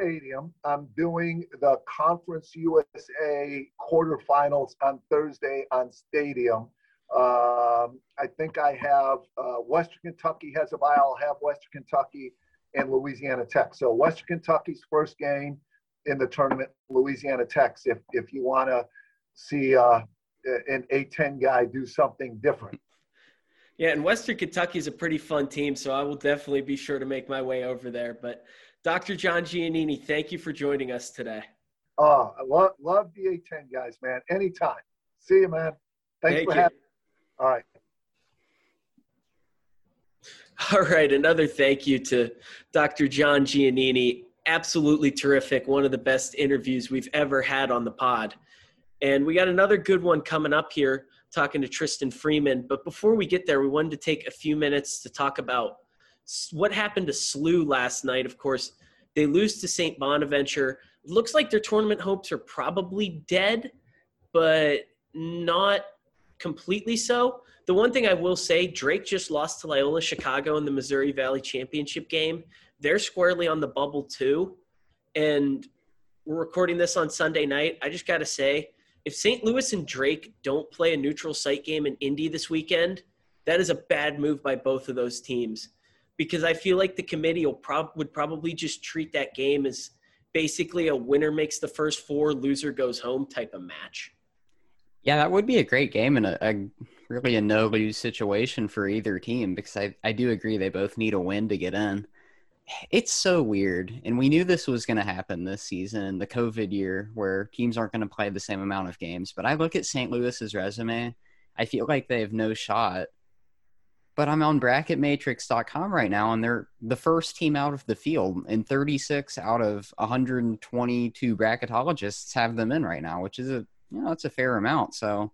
[SPEAKER 2] Stadium. I'm doing the Conference USA quarterfinals on Thursday on Stadium. Um, I think I have uh, Western Kentucky has a bye. I'll have Western Kentucky and Louisiana Tech. So Western Kentucky's first game in the tournament, Louisiana Tech's. If if you want to see uh, an A10 guy do something different.
[SPEAKER 1] Yeah, and Western Kentucky is a pretty fun team, so I will definitely be sure to make my way over there. But Dr. John Giannini, thank you for joining us today.
[SPEAKER 2] Oh, I love love the A10 guys, man. Anytime. See you, man. Thanks thank for you. having. All right.
[SPEAKER 1] All right, another thank you to Dr. John Giannini. Absolutely terrific. One of the best interviews we've ever had on the pod. And we got another good one coming up here talking to Tristan Freeman. But before we get there, we wanted to take a few minutes to talk about what happened to SLU last night. Of course, they lose to St. Bonaventure. Looks like their tournament hopes are probably dead, but not completely so. The one thing I will say, Drake just lost to Loyola Chicago in the Missouri Valley Championship game. They're squarely on the bubble too. And we're recording this on Sunday night. I just got to say, if St. Louis and Drake don't play a neutral site game in Indy this weekend, that is a bad move by both of those teams because I feel like the committee will prob- would probably just treat that game as basically a winner makes the first four, loser goes home type of match.
[SPEAKER 3] Yeah, that would be a great game and a, a really a no lose situation for either team because I, I do agree they both need a win to get in. It's so weird. And we knew this was going to happen this season, the COVID year, where teams aren't going to play the same amount of games. But I look at St. Louis's resume, I feel like they have no shot. But I'm on bracketmatrix.com right now, and they're the first team out of the field, and 36 out of 122 bracketologists have them in right now, which is a you know it's a fair amount. So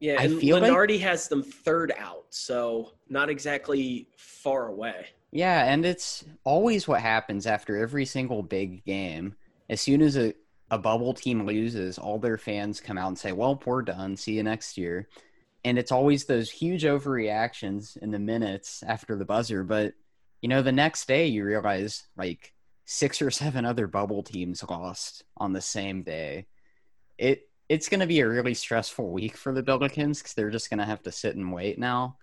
[SPEAKER 1] yeah, I and feel Lunardi like, has them third out, so not exactly far away.
[SPEAKER 3] Yeah, and it's always what happens after every single big game. As soon as a, a bubble team loses, all their fans come out and say, Well, we're done. See you next year. And it's always those huge overreactions in the minutes after the buzzer. But, you know, the next day you realize like six or seven other bubble teams lost on the same day. It it's going to be a really stressful week for the Billikens because they're just going to have to sit and wait now.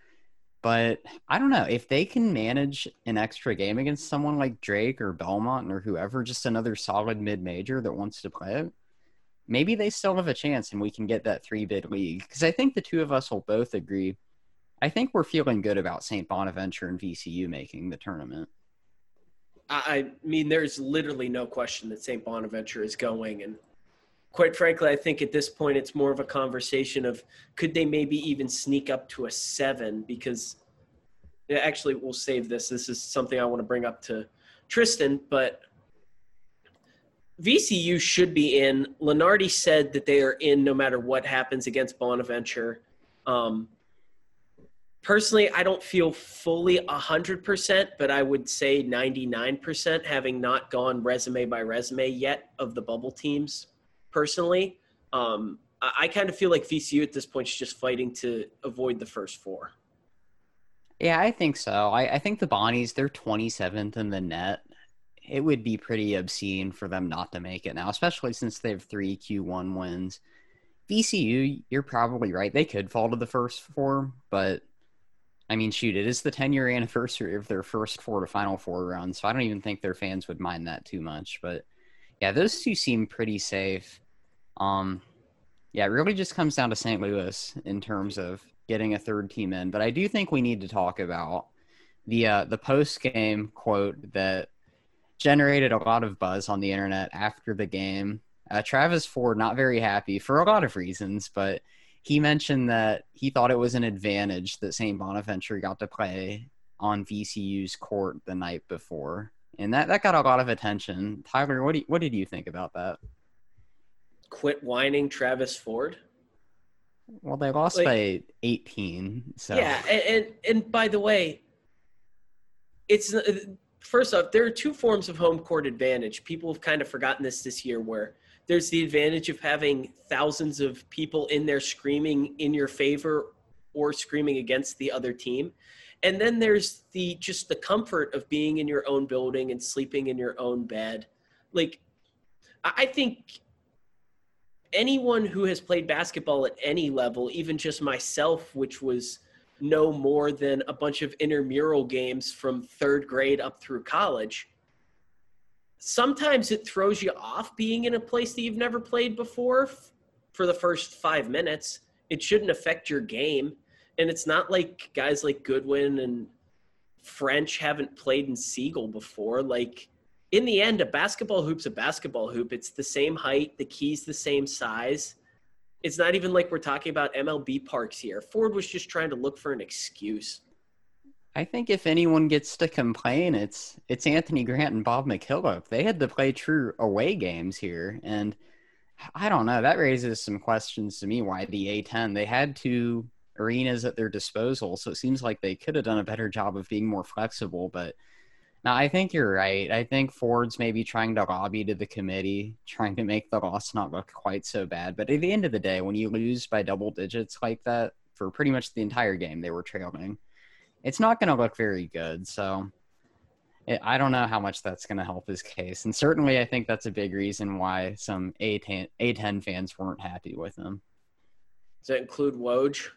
[SPEAKER 3] But I don't know if they can manage an extra game against someone like Drake or Belmont or whoever, just another solid mid major that wants to play it. Maybe they still have a chance and we can get that three bid league because I think the two of us will both agree. I think we're feeling good about St. Bonaventure and VCU making the tournament.
[SPEAKER 1] I mean, there's literally no question that St. Bonaventure is going, and quite frankly, I think at this point it's more of a conversation of could they maybe even sneak up to a seven because actually we'll save this. This is something I want to bring up to Tristan, but VCU should be in. Lunardi said that they are in no matter what happens against Bonaventure. Um, personally, I don't feel fully 100%, but I would say 99%, having not gone resume by resume yet of the bubble teams personally. Um, I, I kind of feel like VCU at this point is just fighting to avoid the first four.
[SPEAKER 3] Yeah, I think so. I, I think the Bonnies, they're 27th in the net. It would be pretty obscene for them not to make it now, especially since they have three Q1 wins. VCU, you're probably right. They could fall to the first four, but I mean, shoot, it is the 10 year anniversary of their first four to final four run, so I don't even think their fans would mind that too much. But yeah, those two seem pretty safe. Um, yeah, it really just comes down to St. Louis in terms of getting a third team in. But I do think we need to talk about the uh, the post game quote that generated a lot of buzz on the internet after the game. Uh, Travis Ford not very happy for a lot of reasons, but he mentioned that he thought it was an advantage that St. Bonaventure got to play on VCU's court the night before and that that got a lot of attention. Tyler, what do you, what did you think about that?
[SPEAKER 1] Quit whining, Travis Ford.
[SPEAKER 3] Well, they lost like, by 18. So
[SPEAKER 1] yeah, and, and and by the way, it's uh, first off there are two forms of home court advantage. People have kind of forgotten this this year, where there's the advantage of having thousands of people in there screaming in your favor or screaming against the other team and then there's the just the comfort of being in your own building and sleeping in your own bed. Like i think anyone who has played basketball at any level even just myself which was no more than a bunch of intramural games from third grade up through college sometimes it throws you off being in a place that you've never played before for the first five minutes. It shouldn't affect your game and it's not like guys like Goodwin and French haven't played in Siegel before. Like in the end, a basketball hoop's a basketball hoop. It's the same height, the key's the same size. It's not even like we're talking about MLB parks here. Ford was just trying to look for an excuse.
[SPEAKER 3] I think if anyone gets to complain, it's it's Anthony Grant and Bob McKillop. They had to play true away games here, and I don't know. That raises some questions to me. Why the A10? They had to arenas at their disposal. So it seems like they could have done a better job of being more flexible. But now I think you're right. I think Ford's maybe trying to lobby to the committee, trying to make the loss not look quite so bad. But at the end of the day, when you lose by double digits like that for pretty much the entire game, they were trailing. It's not going to look very good. So I don't know how much that's going to help his case. And certainly, I think that's a big reason why some A10, A10 fans weren't happy with him.
[SPEAKER 1] Does that include Woj?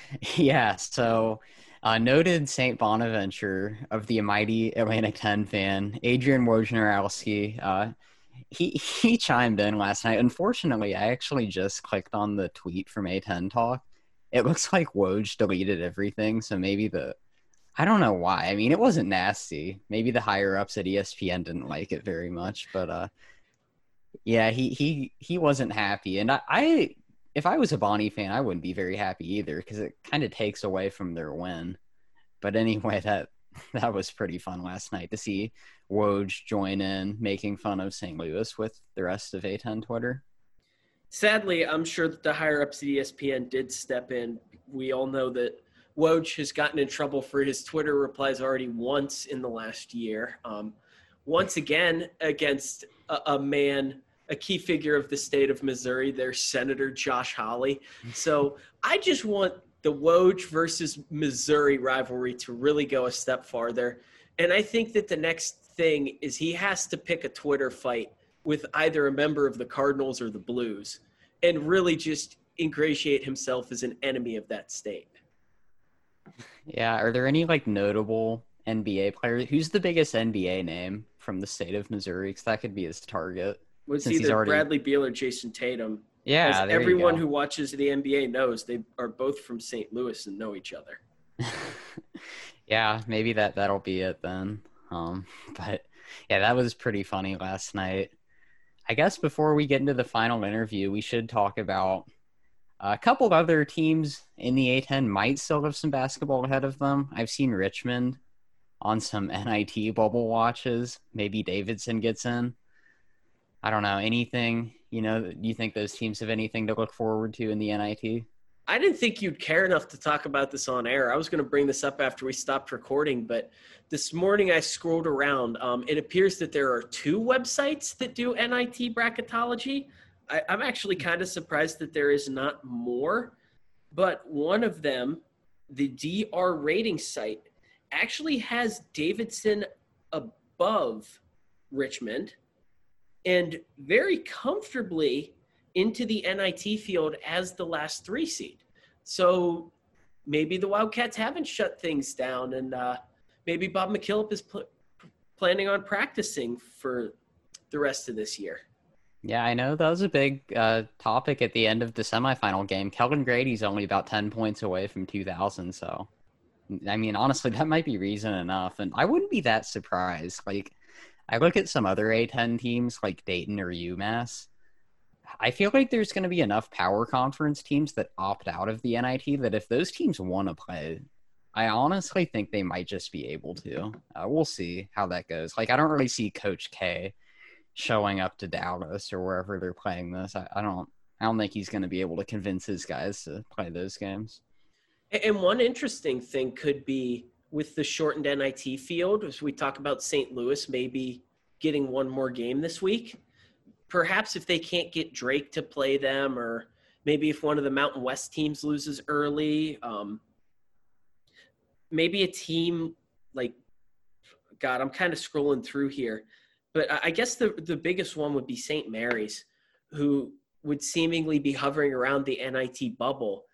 [SPEAKER 3] Yeah, so uh, noted St. Bonaventure of the mighty Atlantic 10 fan, Adrian Wojnarowski, uh, he he chimed in last night. Unfortunately, I actually just clicked on the tweet from A10 Talk. It looks like Woj deleted everything, so maybe the I don't know why. I mean, it wasn't nasty. Maybe the higher ups at ESPN didn't like it very much, but uh, yeah, he he he wasn't happy, and I, I if I was a Bonnie fan, I wouldn't be very happy either because it kind of takes away from their win. But anyway, that that was pretty fun last night to see Woj join in making fun of St. Louis with the rest of A10 Twitter.
[SPEAKER 1] Sadly, I'm sure that the higher ups at ESPN did step in. We all know that Woj has gotten in trouble for his Twitter replies already once in the last year. Um, once again against a, a, man, a key figure of the state of Missouri, their Senator Josh Hawley. So I just want the Woj versus Missouri rivalry to really go a step farther. And I think that the next thing is he has to pick a Twitter fight with either a member of the Cardinals or the Blues and really just ingratiate himself as an enemy of that state.
[SPEAKER 3] Yeah. Are there any like notable NBA players? Who's the biggest NBA name from the state of Missouri? Because that could be his target.
[SPEAKER 1] Was either already... Bradley Beal or Jayson Tatum.
[SPEAKER 3] Yeah,
[SPEAKER 1] As everyone who watches the NBA knows they are both from St. Louis and know each other.
[SPEAKER 3] yeah, maybe that that'll be it then. Um, but yeah, that was pretty funny last night. I guess before we get into the final interview, we should talk about a couple of other teams in the A10 might still have some basketball ahead of them. I've seen Richmond on some NIT bubble watches. Maybe Davidson gets in. I don't know anything. You know, do you think those teams have anything to look forward to in the NIT?
[SPEAKER 1] I didn't think you'd care enough to talk about this on air. I was going to bring this up after we stopped recording, but this morning I scrolled around. Um, it appears that there are two websites that do NIT bracketology. I, I'm actually kind of surprised that there is not more, but one of them, the DR rating site, actually has Davidson above Richmond and very comfortably into the NIT field as the last three seed. So maybe the Wildcats haven't shut things down, and uh, maybe Bob McKillop is pl- planning on practicing for the rest of this year.
[SPEAKER 3] Yeah, I know that was a big uh, topic at the end of the semifinal game. Kellan Grady's only about 10 points away from 2000. So, I mean, honestly, that might be reason enough. And I wouldn't be that surprised. Like, I look at some other A10 teams like Dayton or UMass. I feel like there's going to be enough power conference teams that opt out of the NIT that if those teams want to play, I honestly think they might just be able to. Uh, we'll see how that goes. Like, I don't really see Coach K showing up to Dallas or wherever they're playing this. I, I don't I don't think he's going to be able to convince his guys to play those games.
[SPEAKER 1] And one interesting thing could be with the shortened NIT field, as we talk about St. Louis maybe getting one more game this week. Perhaps if they can't get Drake to play them, or maybe if one of the Mountain West teams loses early, um, maybe a team like God, I'm kind of scrolling through here. But I guess the the biggest one would be St. Mary's, who would seemingly be hovering around the NIT bubble.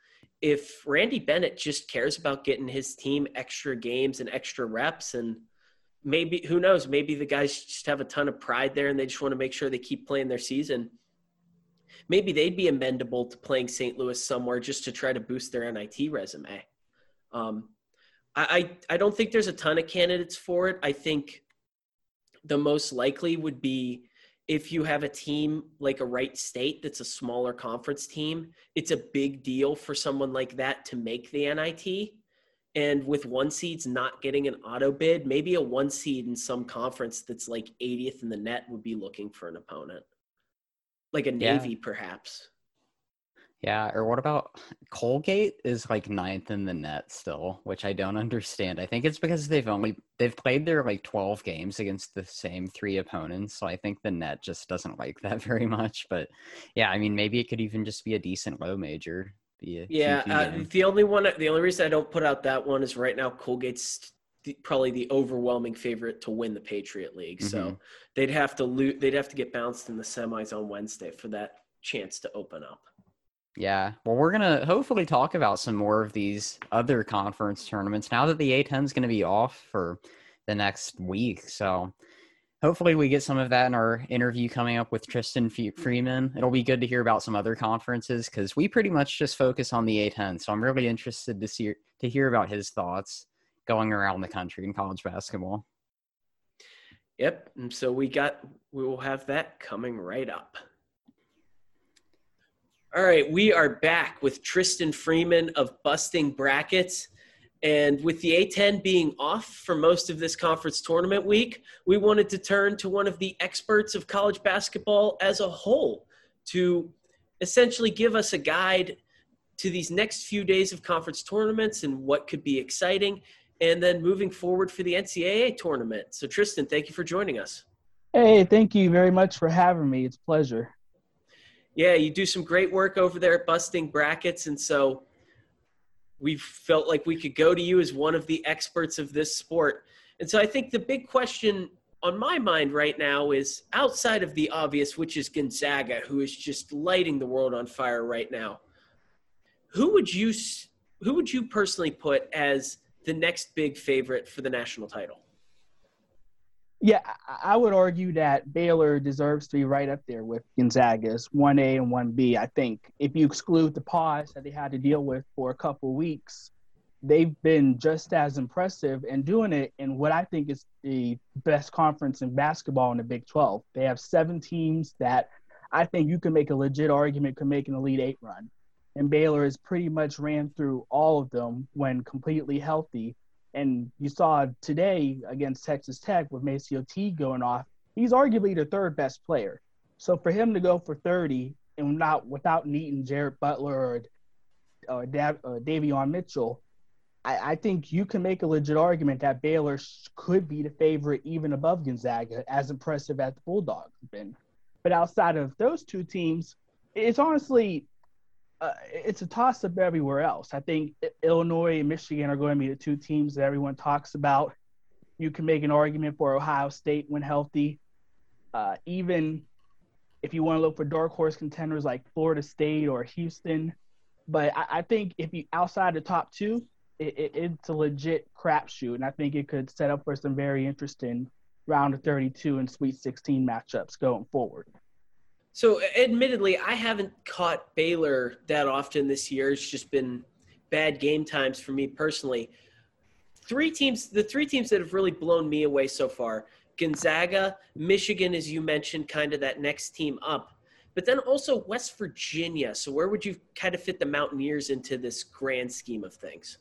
[SPEAKER 1] If Randy Bennett just cares about getting his team extra games and extra reps, and maybe who knows, maybe the guys just have a ton of pride there and they just want to make sure they keep playing their season. Maybe they'd be amendable to playing St. Louis somewhere just to try to boost their NIT resume. Um, I, I don't think there's a ton of candidates for it. I think the most likely would be if you have a team like a Wright State that's a smaller conference team, it's a big deal for someone like that to make the NIT. And with one seeds not getting an auto bid, maybe a one seed in some conference that's like 80th in the net would be looking for an opponent, like a Navy yeah. perhaps.
[SPEAKER 3] Yeah, or what about Colgate is like ninth in the net still, which I don't understand. I think it's because they've only they've played their like 12 games against the same three opponents, so I think the net just doesn't like that very much. But yeah, I mean maybe it could even just be a decent low major.
[SPEAKER 1] Be yeah, uh, the only one the only reason I don't put out that one is right now Colgate's the, probably the overwhelming favorite to win the Patriot League. Mm-hmm. So they'd have to lose, they'd have to get bounced in the semis on Wednesday for that chance to open up.
[SPEAKER 3] Yeah. Well, we're going to hopefully talk about some more of these other conference tournaments now that the A10 is going to be off for the next week. So hopefully we get some of that in our interview coming up with Tristan Freeman. It'll be good to hear about some other conferences because we pretty much just focus on the A10. So I'm really interested to see to hear about his thoughts going around the country in college basketball.
[SPEAKER 1] Yep. And so we got we will have that coming right up. All right, we are back with Tristan Freeman of Busting Brackets. And with the A10 being off for most of this conference tournament week, we wanted to turn to one of the experts of college basketball as a whole to essentially give us a guide to these next few days of conference tournaments and what could be exciting, and then moving forward for the NCAA tournament. So, Tristan, thank you for joining us.
[SPEAKER 4] Hey, thank you very much for having me. It's a pleasure.
[SPEAKER 1] Yeah, you do some great work over there at Busting Brackets. And so we felt like we could go to you as one of the experts of this sport. And so I think the big question on my mind right now is outside of the obvious, which is Gonzaga, who is just lighting the world on fire right now. Who would you who would you personally put as the next big favorite for the national title?
[SPEAKER 4] Yeah, I would argue that Baylor deserves to be right up there with Gonzaga's 1A and 1B. I think if you exclude the pause that they had to deal with for a couple weeks, they've been just as impressive and doing it in what I think is the best conference in basketball in the Big 12. They have seven teams that I think you can make a legit argument could make an Elite Eight run. And Baylor has pretty much ran through all of them when completely healthy and you saw today against Texas Tech with MaCio Teague going off, he's arguably the third best player. So for him to go for 30 and not without Neaton, Jared Butler, or, or Dav, Davion Mitchell, I, I, think you can make a legit argument that Baylor could be the favorite even above Gonzaga, as impressive as the Bulldogs have been. But outside of those two teams, it's honestly uh, it's a toss up everywhere else. I think Illinois and Michigan are going to be the two teams that everyone talks about. You can make an argument for Ohio State when healthy. Uh, even if you want to look for dark horse contenders like Florida State or Houston, but I, I think if you outside the top two, it, it, it's a legit crapshoot, and I think it could set up for some very interesting round of 32 and Sweet 16 matchups going forward.
[SPEAKER 1] So, admittedly, I haven't caught Baylor that often this year. It's just been bad game times for me personally. Three teams, the three teams that have really blown me away so far Gonzaga, Michigan, as you mentioned, kind of that next team up, but then also West Virginia. So, where would you kind of fit the Mountaineers into this grand scheme of things?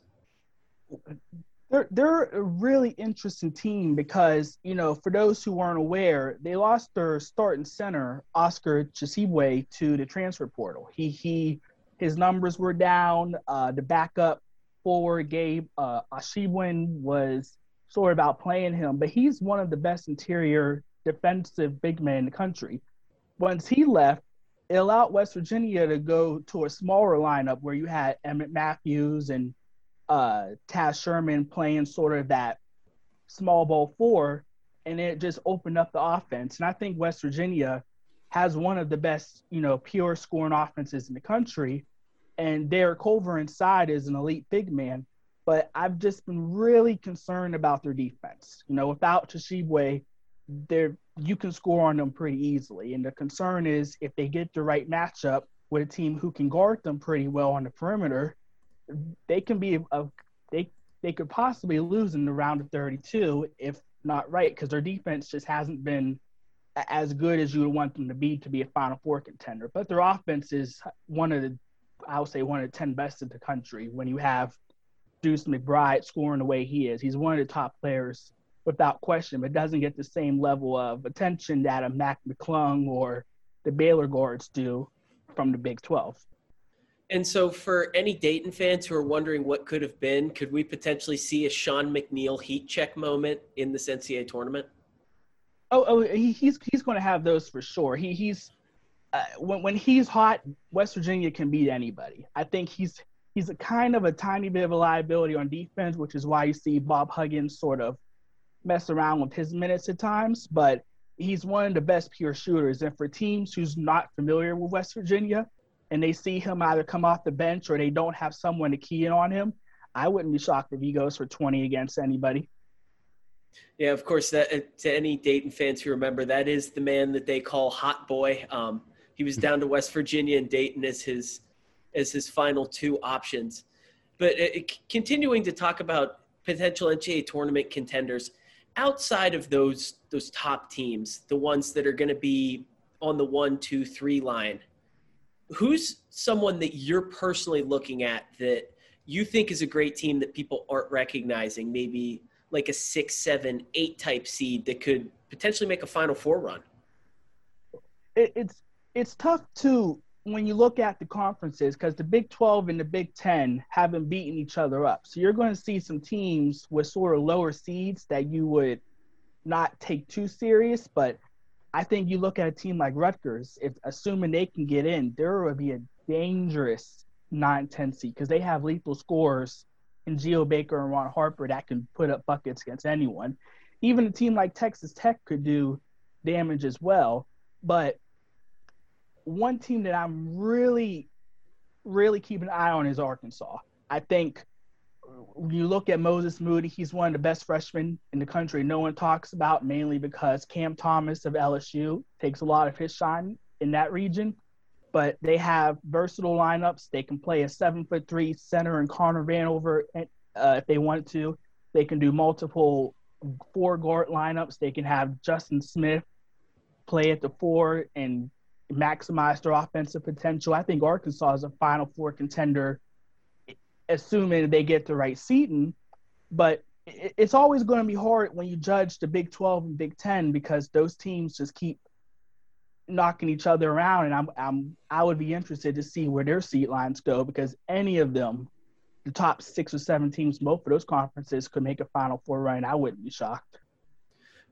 [SPEAKER 4] They're they're a really interesting team because you know for those who weren't aware, they lost their starting center Oscar Tshiebwe to the transfer portal. He he his numbers were down. Uh, the backup forward Gabe uh, Osabuohien was sort of about playing him, but he's one of the best interior defensive big men in the country. Once he left, it allowed West Virginia to go to a smaller lineup where you had Emmitt Matthews and uh, Taz Sherman playing sort of that small ball four, and it just opened up the offense. And I think West Virginia has one of the best, you know, pure scoring offenses in the country. And Derek Culver inside is an elite big man. But I've just been really concerned about their defense. You know, without Tshiebwe, there you can score on them pretty easily. And the concern is if they get the right matchup with a team who can guard them pretty well on the perimeter, they can be a, they they could possibly lose in the round of 32 if not right because their defense just hasn't been as good as you would want them to be to be a Final Four contender. But their offense is one of the I would say one of the 10 best in the country. When you have Deuce McBride scoring the way he is, he's one of the top players without question, but doesn't get the same level of attention that a Mac McClung or the Baylor guards do from the Big 12.
[SPEAKER 1] And so, for any Dayton fans who are wondering what could have been, could we potentially see a Sean McNeil heat check moment in this NCAA tournament?
[SPEAKER 4] Oh, oh, he, he's he's going to have those for sure. He he's uh, when when he's hot, West Virginia can beat anybody. I think he's he's a kind of a tiny bit of a liability on defense, which is why you see Bob Huggins sort of mess around with his minutes at times. But he's one of the best pure shooters, and for teams who's not familiar with West Virginia, and they see him either come off the bench or they don't have someone to key in on him, I wouldn't be shocked if he goes for 20 against anybody.
[SPEAKER 1] Yeah, of course. That uh, to any Dayton fans who remember, that is the man that they call Hot Boy. Um, he was down to West Virginia and Dayton as his as his final two options. But uh, continuing to talk about potential NCAA tournament contenders outside of those those top teams, the ones that are going to be on the one, two, three line. Who's someone that you're personally looking at that you think is a great team that people aren't recognizing? Maybe like a six, seven, eight type seed that could potentially make a Final Four run?
[SPEAKER 4] It, it's it's tough to when you look at the conferences because the Big 12 and the Big 10 haven't beaten each other up. So you're going to see some teams with sort of lower seeds that you would not take too serious. But I think you look at a team like Rutgers, if assuming they can get in, there would be a dangerous 9-10 seed because they have lethal scores in Geo Baker and Ron Harper that can put up buckets against anyone. Even a team like Texas Tech could do damage as well. But one team that I'm really, really keeping an eye on is Arkansas. I think you look at Moses Moody, he's one of the best freshmen in the country. No one talks about mainly because Cam Thomas of LSU takes a lot of his shine in that region but they have versatile lineups. They can play a seven foot three center and Connor Vanover uh, if they want to. They can do multiple four guard lineups. They can have Justin Smith play at the four and maximize their offensive potential. I think Arkansas is a Final Four contender, assuming they get the right seating. But it's always going to be hard when you judge the Big 12 and Big 10 because those teams just keep knocking each other around, and I'm I'm I would be interested to see where their seat lines go because any of them, the top six or seven teams, both of those conferences could make a Final Four run. I wouldn't be shocked.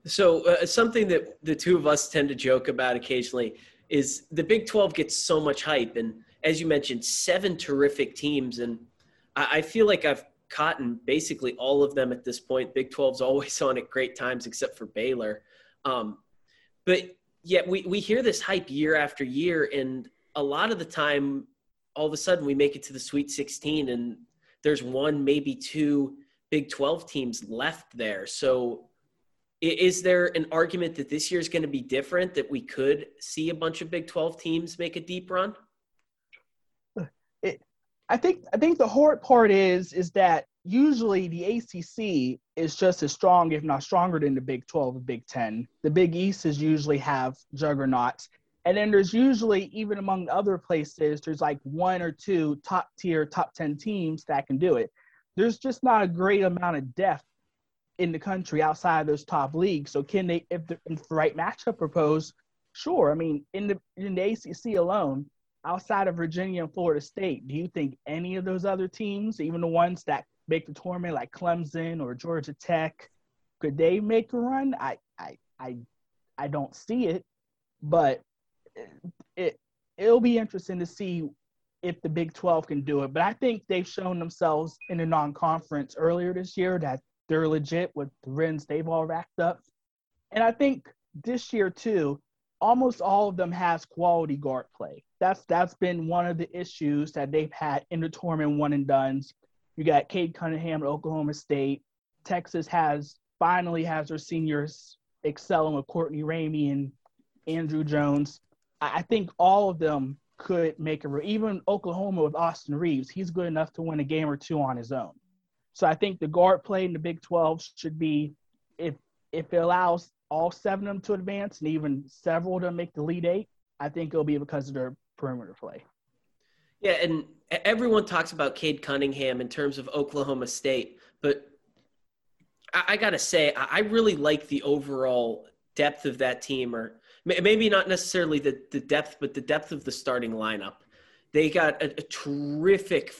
[SPEAKER 1] So uh, something that the two of us tend to joke about occasionally is the Big Twelve gets so much hype, and as you mentioned, seven terrific teams, and I, feel like I've caught in basically all of them at this point. Big 12's always on at great times, except for Baylor. Um, but yet we, we hear this hype year after year and a lot of the time all of a sudden we make it to the sweet 16 and there's one maybe two big 12 teams left there so is there an argument that this year is going to be different that we could see a bunch of big 12 teams make a deep run
[SPEAKER 4] i think i think the hard part is is that usually the ACC is just as strong, if not stronger, than the Big 12 and Big 10. The Big East is usually have juggernauts. And then there's usually, even among other places, there's like one or two top tier, top 10 teams that can do it. There's just not a great amount of depth in the country outside of those top leagues. So can they, if the, if the right matchup proposed, sure. I mean, in the in the ACC alone, outside of Virginia and Florida State, do you think any of those other teams, even the ones that make the tournament like Clemson or Georgia Tech, could they make a run? I I I I don't see it, but it it'll be interesting to see if the Big 12 can do it. But I think they've shown themselves in the non-conference earlier this year that they're legit with the wins they've all racked up. And I think this year too, almost all of them has quality guard play. That's that's been one of the issues that they've had in the tournament one and duns. You got Cade Cunningham at Oklahoma State. Texas has finally has their seniors excelling with Courtney Ramey and Andrew Jones. I think all of them could make a even Oklahoma with Austin Reaves. He's good enough to win a game or two on his own. So I think the guard play in the Big 12 should be if if it allows all seven of them to advance and even several them make the lead eight, I think it'll be because of their perimeter play.
[SPEAKER 1] Yeah, and everyone talks about Cade Cunningham in terms of Oklahoma State, but I, I got to say, I really like the overall depth of that team, or maybe not necessarily the, the depth, but the depth of the starting lineup. They got a, a terrific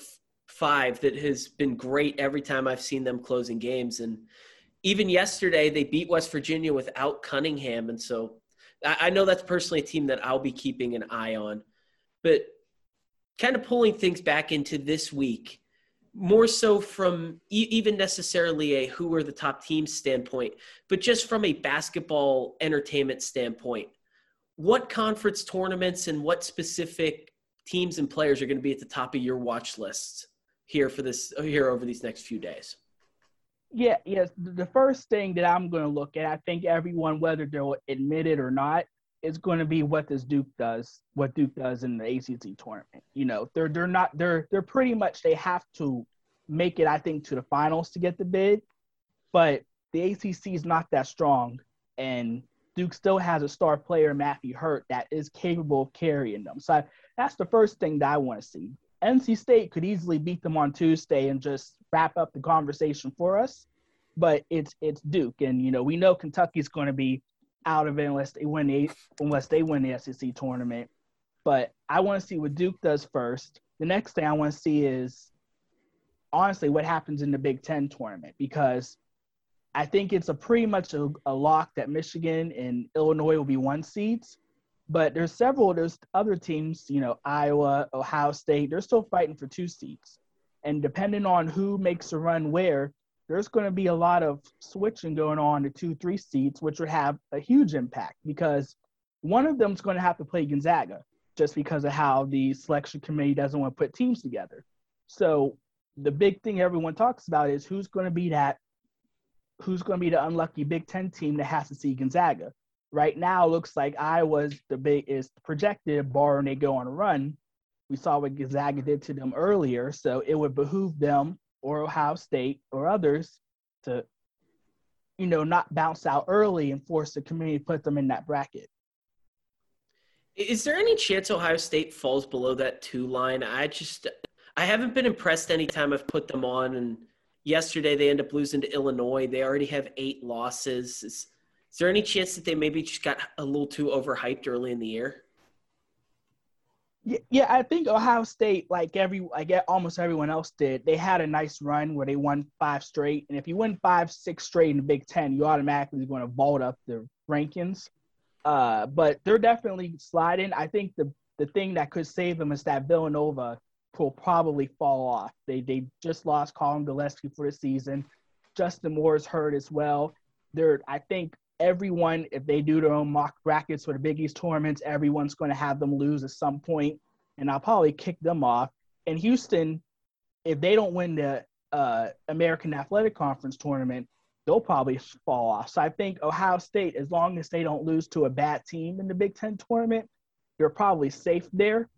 [SPEAKER 1] five that has been great every time I've seen them closing games. And even yesterday, they beat West Virginia without Cunningham. And so I, I know that's personally a team that I'll be keeping an eye on. But kind of pulling things back into this week, more so from e- even necessarily a who are the top teams standpoint, but just from a basketball entertainment standpoint. What conference tournaments and what specific teams and players are going to be at the top of your watch list here for this here over these next few days?
[SPEAKER 4] Yeah, yes. The first thing that I'm going to look at, I think everyone, whether they'll admit it or not, is going to be what this Duke does, what Duke does in the ACC tournament. You know, they're they're not they're they're pretty much they have to make it, I think, to the finals to get the bid, but the ACC is not that strong, and Duke still has a star player, Matthew Hurt, that is capable of carrying them. So I, that's the first thing that I want to see. NC State could easily beat them on Tuesday and just wrap up the conversation for us, but it's it's Duke, and you know we know Kentucky's going to be out of it unless they win the unless they win the SEC tournament. But I want to see what Duke does first. The next thing I want to see is honestly what happens in the Big Ten tournament because I think it's a pretty much a, a lock that Michigan and Illinois will be one seeds. But there's several there's other teams, you know, Iowa, Ohio State, they're still fighting for two seats. And depending on who makes a run where, there's going to be a lot of switching going on to two, three seats, which would have a huge impact because one of them is going to have to play Gonzaga just because of how the selection committee doesn't want to put teams together. So the big thing everyone talks about is who's going to be that, who's going to be the unlucky Big Ten team that has to see Gonzaga. Right now, looks like Iowa's the big is projected, barring they go on a run. We saw what Gonzaga did to them earlier, so it would behoove them or Ohio State or others to, you know, not bounce out early and force the community to put them in that bracket.
[SPEAKER 1] Is there any chance Ohio State falls below that two line? I just I haven't been impressed anytime I've put them on. And yesterday they end up losing to Illinois. They already have eight losses. Is, is there any chance that they maybe just got a little too overhyped early in the year?
[SPEAKER 4] Yeah, yeah, I think Ohio State, like every, like almost everyone else did, they had a nice run where they won five straight. And if you win five, six straight in the Big Ten, you automatically going to vault up the rankings. Uh, but they're definitely sliding. I think the the thing that could save them is that Villanova will probably fall off. They they just lost Collin Gillespie for the season. Justin Moore is hurt as well. They're I think everyone, if they do their own mock brackets for the Big East tournaments, everyone's going to have them lose at some point, and I'll probably kick them off. And Houston, if they don't win the uh, American Athletic Conference tournament, they'll probably fall off. So I think Ohio State, as long as they don't lose to a bad team in the Big Ten tournament, they're probably safe there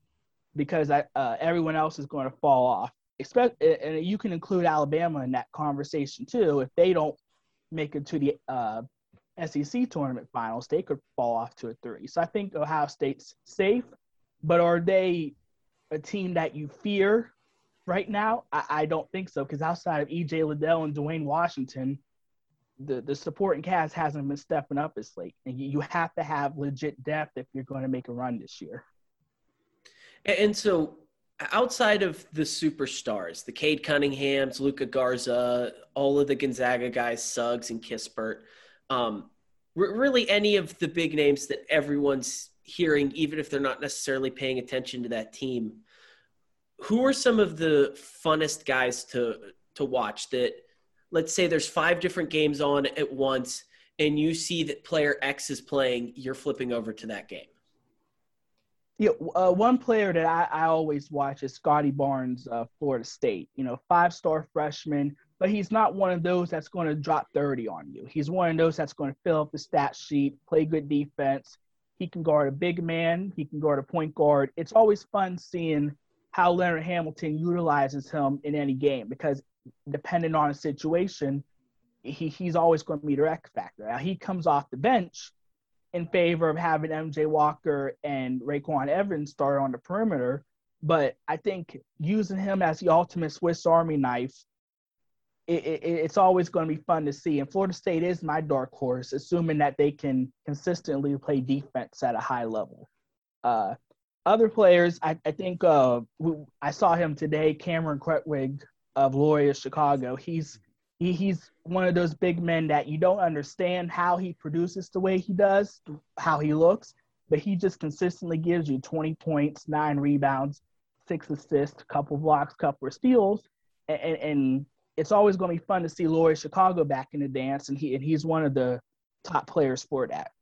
[SPEAKER 4] because I, uh, everyone else is going to fall off. Expect, and you can include Alabama in that conversation too. If they don't make it to the uh, SEC tournament finals, they could fall off to a three. So I think Ohio State's safe, but are they a team that you fear right now? I, I don't think so because outside of EJ Liddell and Duane Washington, the, the supporting cast hasn't been stepping up as late. And you, you have to have legit depth if you're going to make a run this year.
[SPEAKER 1] And so outside of the superstars, the Cade Cunninghams, Luka Garza, all of the Gonzaga guys, Suggs and Kispert – um, really any of the big names that everyone's hearing, even if they're not necessarily paying attention to that team. Who are some of the funnest guys to to watch? That let's say there's five different games on at once, and you see that player X is playing, you're flipping over to that game.
[SPEAKER 4] Yeah, uh, one player that I, I always watch is Scottie Barnes, uh, Florida State. You know, five star freshman, but he's not one of those that's going to drop 30 on you. He's one of those that's going to fill up the stat sheet, play good defense. He can guard a big man, he can guard a point guard. It's always fun seeing how Leonard Hamilton utilizes him in any game because depending on a situation, he, he's always going to be the X factor. Now, he comes off the bench in favor of having MJ Walker and RayQuan Evans start on the perimeter. But I think using him as the ultimate Swiss Army knife it, it, it's always going to be fun to see. And Florida State is my dark horse, assuming that they can consistently play defense at a high level. Uh, other players, I, I think uh, I saw him today, Cameron Krutwig of Loyola Chicago. He's he, he's one of those big men that you don't understand how he produces the way he does, how he looks, but he just consistently gives you 20 points, nine rebounds, six assists, couple blocks, couple steals, and, and it's always going to be fun to see Loyola Chicago back in the dance, and he and he's one of the top players for that.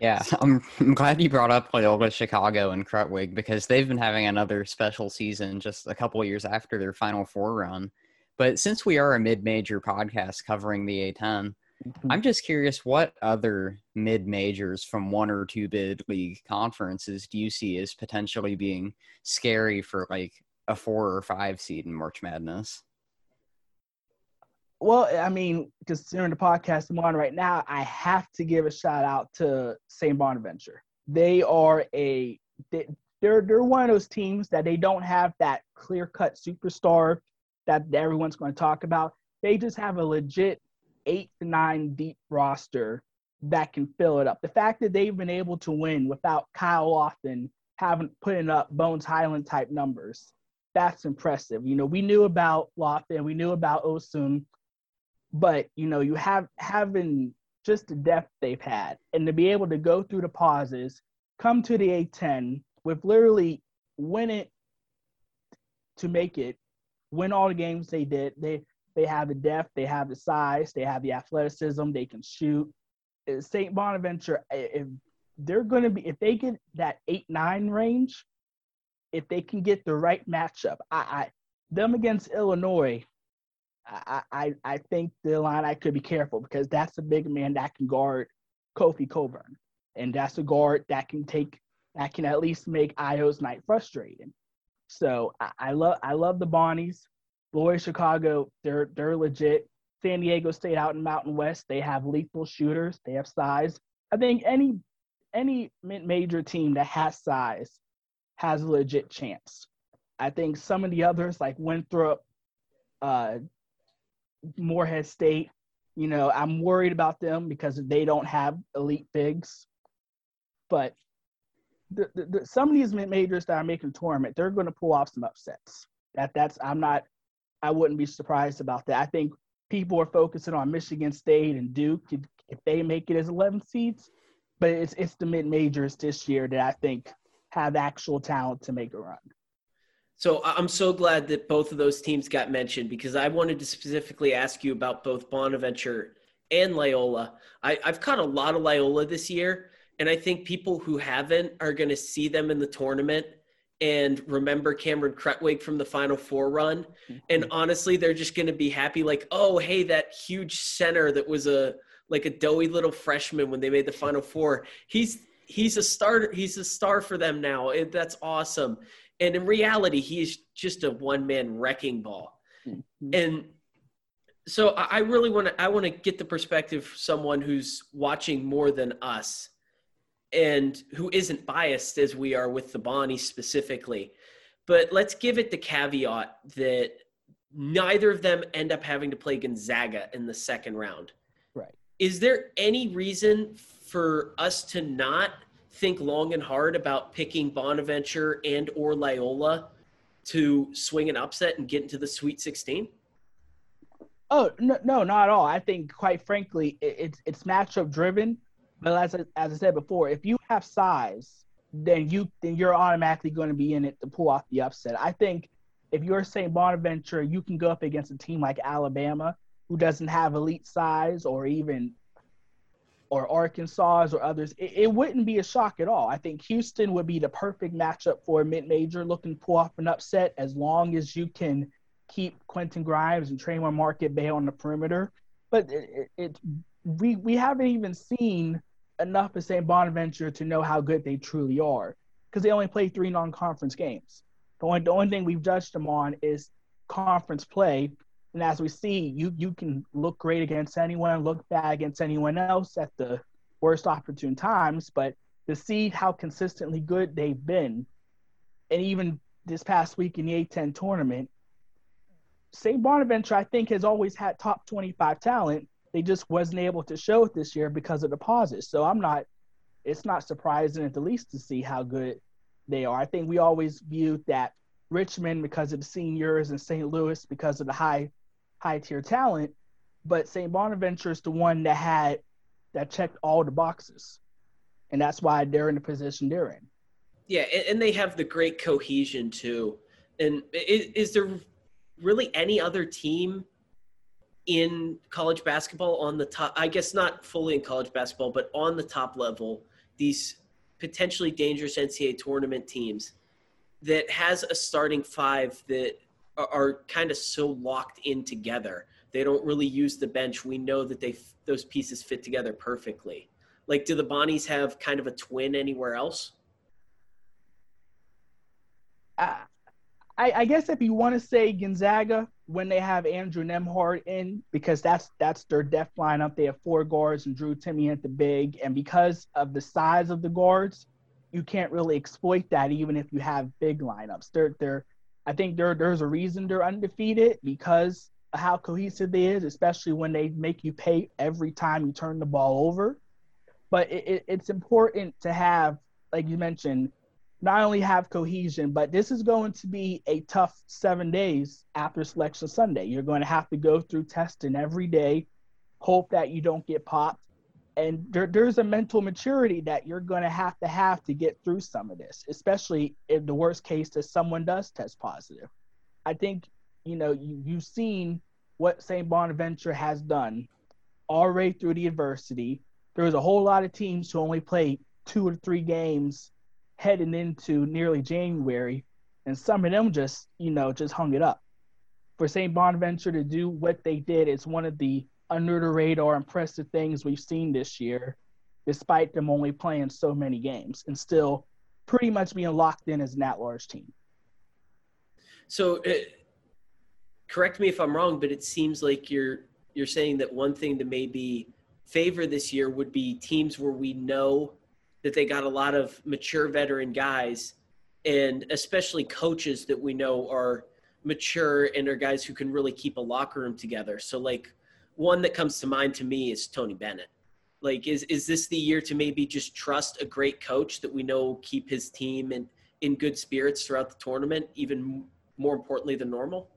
[SPEAKER 3] Yeah, I'm, I'm glad you brought up Loyola Chicago and Krutwig because they've been having another special season just a couple years after their Final Four run. But since we are a mid-major podcast covering the A10, mm-hmm. I'm just curious what other mid-majors from one or two bid league conferences do you see as potentially being scary for like a four or five seed in March Madness?
[SPEAKER 4] Well, I mean, considering the podcast I'm on right now, I have to give a shout out to St. Bonaventure. They are a they, they're they're one of those teams that they don't have that clear cut superstar that everyone's going to talk about. They just have a legit eight to nine deep roster that can fill it up. The fact that they've been able to win without Kyle Lofton having putting up Bones Hyland type numbers, that's impressive. You know, we knew about Lofton, we knew about Osun, but you know, you have having just the depth they've had and to be able to go through the pauses, come to the A10 with literally win it to make it win all the games they did. They they have the depth, they have the size, they have the athleticism, they can shoot. Uh, St. Bonaventure, if they're going to be, if they get that eight nine range, if they can get the right matchup, I, I them against Illinois, I, I I think the line I could be careful because that's a big man that can guard Kofi Cockburn, and that's a guard that can take that can at least make Ayo's night frustrating. So I, I love I love the Bonnies. Loyola Chicago, they're they're legit. San Diego State out in Mountain West, they have lethal shooters. They have size. I think any any major team that has size has a legit chance. I think some of the others like Winthrop, uh, Morehead State, you know, I'm worried about them because they don't have elite bigs. But the, the, some of these majors that are making the tournament, they're going to pull off some upsets. That that's I'm not, I wouldn't be surprised about that. I think people are focusing on Michigan State and Duke if they make it as 11 seeds, but it's it's the mid majors this year that I think have actual talent to make a run.
[SPEAKER 1] So I'm so glad that both of those teams got mentioned because I wanted to specifically ask you about both Bonaventure and Loyola. I, have caught a lot of Loyola this year, and I think people who haven't are going to see them in the tournament and remember Cameron Krutwig from the Final Four run. And mm-hmm. honestly, they're just going to be happy, like, oh, hey, that huge center that was a like a doughy little freshman when they made the Final Four. He's he's a starter. He's a star for them now. It, that's awesome. And in reality, he's just a one man wrecking ball. Mm-hmm. And so I really want to I want to get the perspective of someone who's watching more than us and who isn't biased as we are with the Bonnie specifically. But let's give it the caveat that neither of them end up having to play Gonzaga in the second round.
[SPEAKER 4] Right.
[SPEAKER 1] Is there any reason for us to not think long and hard about picking Bonaventure and or Loyola to swing an upset and get into the Sweet 16?
[SPEAKER 4] Oh no, no, not at all. I think, quite frankly, it, it's it's matchup driven. But as, as I said before, if you have size, then you then you're automatically going to be in it to pull off the upset. I think if you're St. Bonaventure, you can go up against a team like Alabama, who doesn't have elite size, or even or Arkansas or others. It, it wouldn't be a shock at all. I think Houston would be the perfect matchup for a mid-major looking to pull off an upset as long as you can keep Quentin Grimes and Tramon Mark at Bay on the perimeter. But it, it we we haven't even seen enough of St. Bonaventure to know how good they truly are because they only play three non-conference games. The only, the only thing we've judged them on is conference play. And as we see, you you can look great against anyone, look bad against anyone else at the worst opportune times, but to see how consistently good they've been, and even this past week in the A10 tournament, St. Bonaventure, I think, has always had top 25 talent, they just wasn't able to show it this year because of deposits. So I'm not. It's not surprising at the least to see how good they are. I think we always viewed that Richmond because of the seniors and St. Louis because of the high high tier talent, but St. Bonaventure is the one that had that checked all the boxes, and that's why they're in the position they're in.
[SPEAKER 1] Yeah, and they have the great cohesion too. And is, is there really any other team in college basketball on the top i guess not fully in college basketball but on the top level these potentially dangerous ncaa tournament teams that has a starting five that are, kind of so locked in together. They don't really use the bench. We know that they those pieces fit together perfectly. Like, do the Bonnies have kind of a twin anywhere else?
[SPEAKER 4] Uh, I, I guess if you want to say Gonzaga, when they have Andrew Nembhard in, because that's that's their depth lineup. They have four guards and Drew Timme at the big, and because of the size of the guards, you can't really exploit that even if you have big lineups. They're they're I think there there's a reason they're undefeated because how cohesive they is, especially when they make you pay every time you turn the ball over. But it, it, it's important to have, like you mentioned, not only have cohesion, but this is going to be a tough seven days after Selection Sunday. You're going to have to go through testing every day, hope that you don't get popped. And there, there's a mental maturity that you're going to have to have to get through some of this, especially in the worst case that someone does test positive. I think, you know, you, you've seen what St. Bonaventure has done already through the adversity. There was a whole lot of teams who only played two or three games heading into nearly January, and some of them just, you know, just hung it up. For St. Bonaventure to do what they did is one of the under the radar impressive things we've seen this year, despite them only playing so many games and still pretty much being locked in as an at-large team.
[SPEAKER 1] So, uh, correct me if I'm wrong, but it seems like you're you're saying that one thing to maybe favor this year would be teams where we know that they got a lot of mature veteran guys and especially coaches that we know are mature and are guys who can really keep a locker room together. So like one that comes to mind to me is Tony Bennett. Like is is this the year to maybe just trust a great coach that we know keep his team in in good spirits throughout the tournament, even more importantly than normal?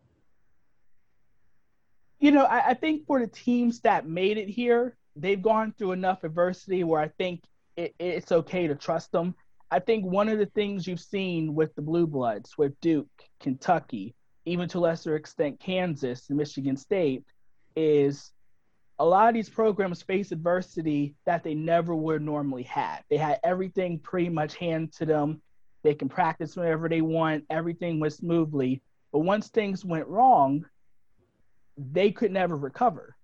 [SPEAKER 4] You know, I, I think for the teams that made it here, they've gone through enough adversity where I think it, it's okay to trust them. I think one of the things you've seen with the Blue Bloods, with Duke, Kentucky, even to lesser extent Kansas and Michigan State, is a lot of these programs face adversity that they never would normally have. They had everything pretty much handed to them. They can practice whenever they want. Everything went smoothly. But once things went wrong, they could never recover.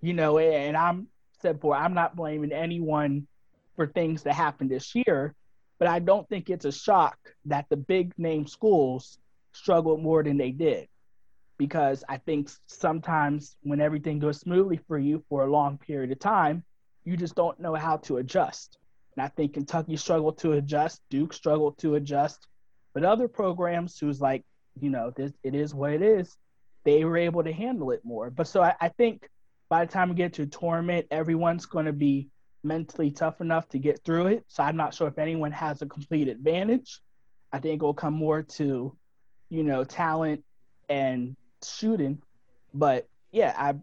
[SPEAKER 4] You know, and I'm said for I'm not blaming anyone for things that happened this year. But I don't think it's a shock that the big name schools struggled more than they did. Because I think sometimes when everything goes smoothly for you for a long period of time, you just don't know how to adjust. And I think Kentucky struggled to adjust, Duke struggled to adjust, but other programs who's like, you know, this it is what it is, they were able to handle it more. But so I, I think by the time we get to tournament, everyone's going to be mentally tough enough to get through it. So I'm not sure if anyone has a complete advantage. I think it'll come more to, you know, talent and shooting. But yeah, I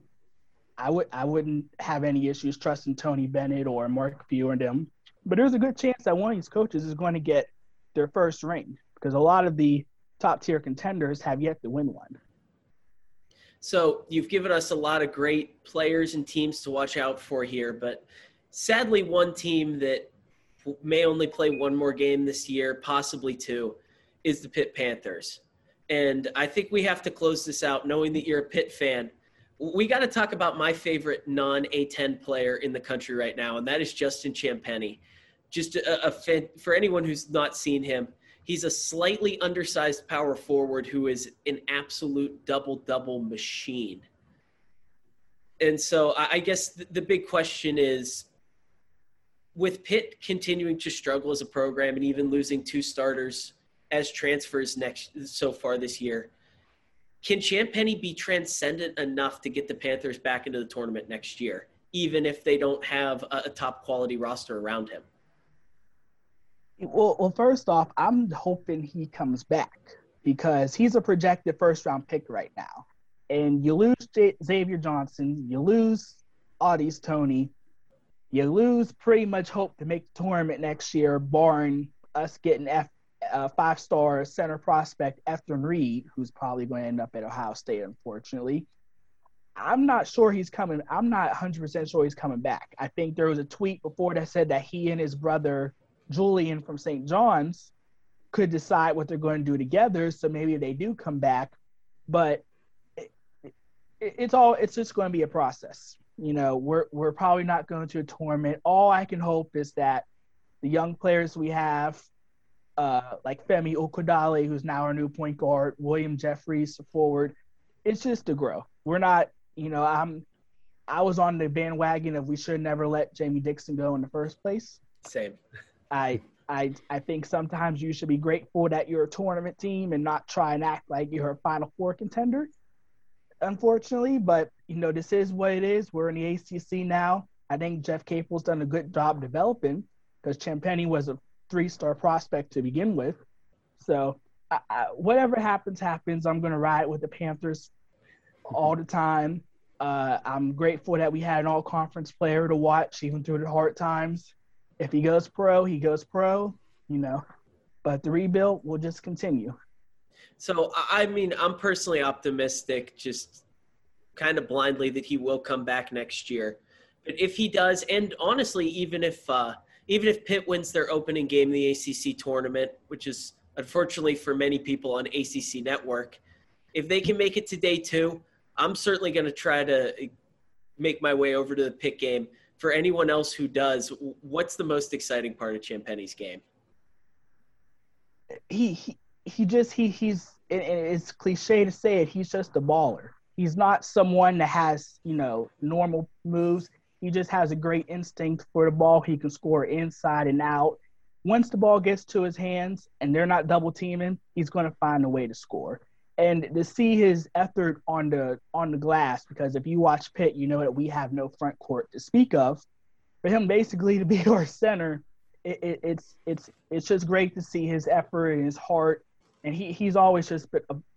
[SPEAKER 4] I would I wouldn't have any issues trusting Tony Bennett or Mark Few and them. But there's a good chance that one of these coaches is going to get their first ring because a lot of the top tier contenders have yet to win one.
[SPEAKER 1] So you've given us a lot of great players and teams to watch out for here, but sadly, one team that may only play one more game this year, possibly two, is the Pitt Panthers. And I think we have to close this out knowing that you're a Pitt fan. We got to talk about my favorite non A10 player in the country right now, and that is Justin Champagnie. Just a, a fan, for anyone who's not seen him, he's a slightly undersized power forward who is an absolute double double machine. And so I guess the big question is with Pitt continuing to struggle as a program and even losing two starters as transfers next so far this year, can Champagnie be transcendent enough to get the Panthers back into the tournament next year, even if they don't have a, a top quality roster around him?
[SPEAKER 4] Well, well, first off, I'm hoping he comes back because he's a projected first round pick right now. And you lose J- Xavier Johnson, you lose Au'Diese Toney, you lose pretty much hope to make the tournament next year, barring us getting F, uh, five star center prospect Efton Reid, who's probably going to end up at Ohio State, unfortunately. I'm not sure he's coming. I'm not 100% sure he's coming back. I think there was a tweet before that said that he and his brother Julian from St. John's could decide what they're going to do together. So maybe they do come back, but it, it, it's all it's just going to be a process. You know, we're we're probably not going to a tournament. All I can hope is that the young players we have, uh, like Femi Odukale, who's now our new point guard, William Jeffress, forward, it's just to grow. We're not, you know, I'm I was on the bandwagon of we should never let Jamie Dixon go in the first place.
[SPEAKER 1] Same.
[SPEAKER 4] I I I think sometimes you should be grateful that you're a tournament team and not try and act like you're a Final Four contender. Unfortunately, but you know this is what it is. We're in the ACC now. I think Jeff Capel's done a good job developing because Champagnie was a three-star prospect to begin with. So I, I, whatever happens, happens. I'm gonna ride with the Panthers all the time. Uh, I'm grateful that we had an all-conference player to watch even through the hard times if he goes pro, he goes pro, you know. But the rebuild will just continue.
[SPEAKER 1] So I mean, I'm personally optimistic, just kind of blindly that he will come back next year. But if he does, and honestly, even if uh, even if Pitt wins their opening game in the ACC tournament, which is unfortunately for many people on ACC Network, if they can make it to day two, I'm certainly going to try to make my way over to the Pitt game for anyone else who does, what's the most exciting part of Champagnie's game?
[SPEAKER 4] He he, he just he he's it's cliche to say it. He's just a baller. He's not someone that has you know normal moves. He just has a great instinct for the ball. He can score inside and out. Once the ball gets to his hands and they're not double teaming, he's going to find a way to score and to see his effort on the on the glass because if you watch Pitt, you know that we have no front court to speak of. For him basically to be our center, it, it, it's it's it's just great to see his effort and his heart, and he he's always just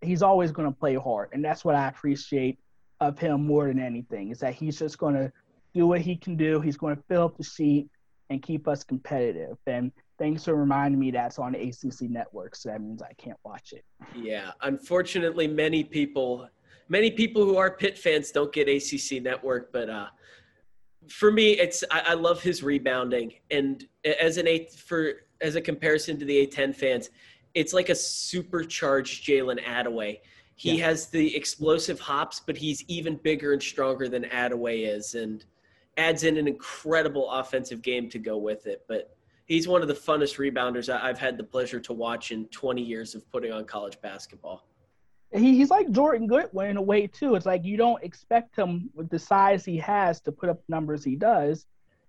[SPEAKER 4] he's always going to play hard, and that's what I appreciate of him more than anything is that he's just going to do what he can do. He's going to fill up the sheet and keep us competitive, and thanks for reminding me that's on ACC network. So that means I can't watch it.
[SPEAKER 1] Yeah, unfortunately, many people, many people who are Pitt fans don't get ACC network. But uh, for me, it's I, I love his rebounding, and as an eight for as a comparison to the A10 fans, it's like a supercharged Jalen Adaway. He yeah. has the explosive hops, but he's even bigger and stronger than Adaway is, and adds in an incredible offensive game to go with it. But he's one of the funnest rebounders I've had the pleasure to watch in 20 years of putting on college basketball.
[SPEAKER 4] He, he's like Jordan Goodwin in a way too. It's like you don't expect him with the size he has to put up numbers he does,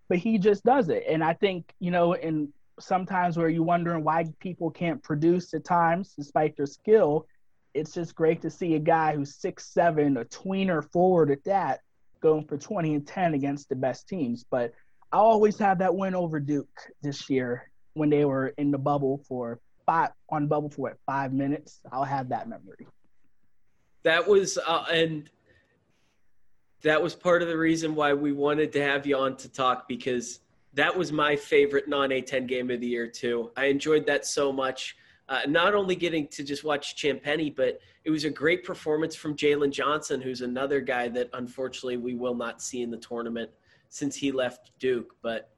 [SPEAKER 4] but he just does it. And I think you know, in sometimes where you're wondering why people can't produce at times despite their skill, it's just great to see a guy who's six seven, a tweener forward at that, going for 20 and 10 against the best teams. But I always have that win over Duke this year when they were in the bubble for five on bubble for what, five minutes. I'll have that memory.
[SPEAKER 1] That was uh, and that was part of the reason why we wanted to have you on to talk because that was my favorite non A10 game of the year too. I enjoyed that so much. Uh, not only getting to just watch Champagnie, but it was a great performance from Jalen Johnson, who's another guy that unfortunately we will not see in the tournament since he left Duke. But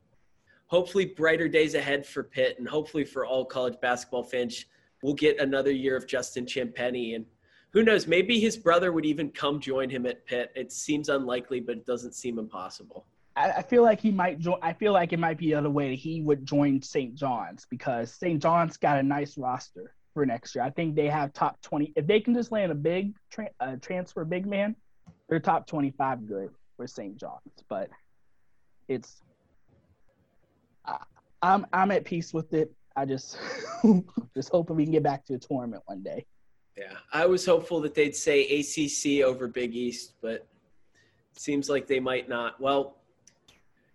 [SPEAKER 1] hopefully, brighter days ahead for Pitt, and hopefully for all college basketball fans, we'll get another year of Justin Champagnie. And who knows, maybe his brother would even come join him at Pitt. It seems unlikely, but it doesn't seem impossible.
[SPEAKER 4] I, feel like he might join. I feel like it might be the other way. That he would join St. John's because St. John's got a nice roster for next year. I think they have top 20. If they can just land a big tra- transfer big man, they're top 25 good for St. John's. But it's I, I'm I'm at peace with it. I just just hoping we can get back to the tournament one day.
[SPEAKER 1] Yeah, I was hopeful that they'd say ACC over Big East, but seems like they might not. Well,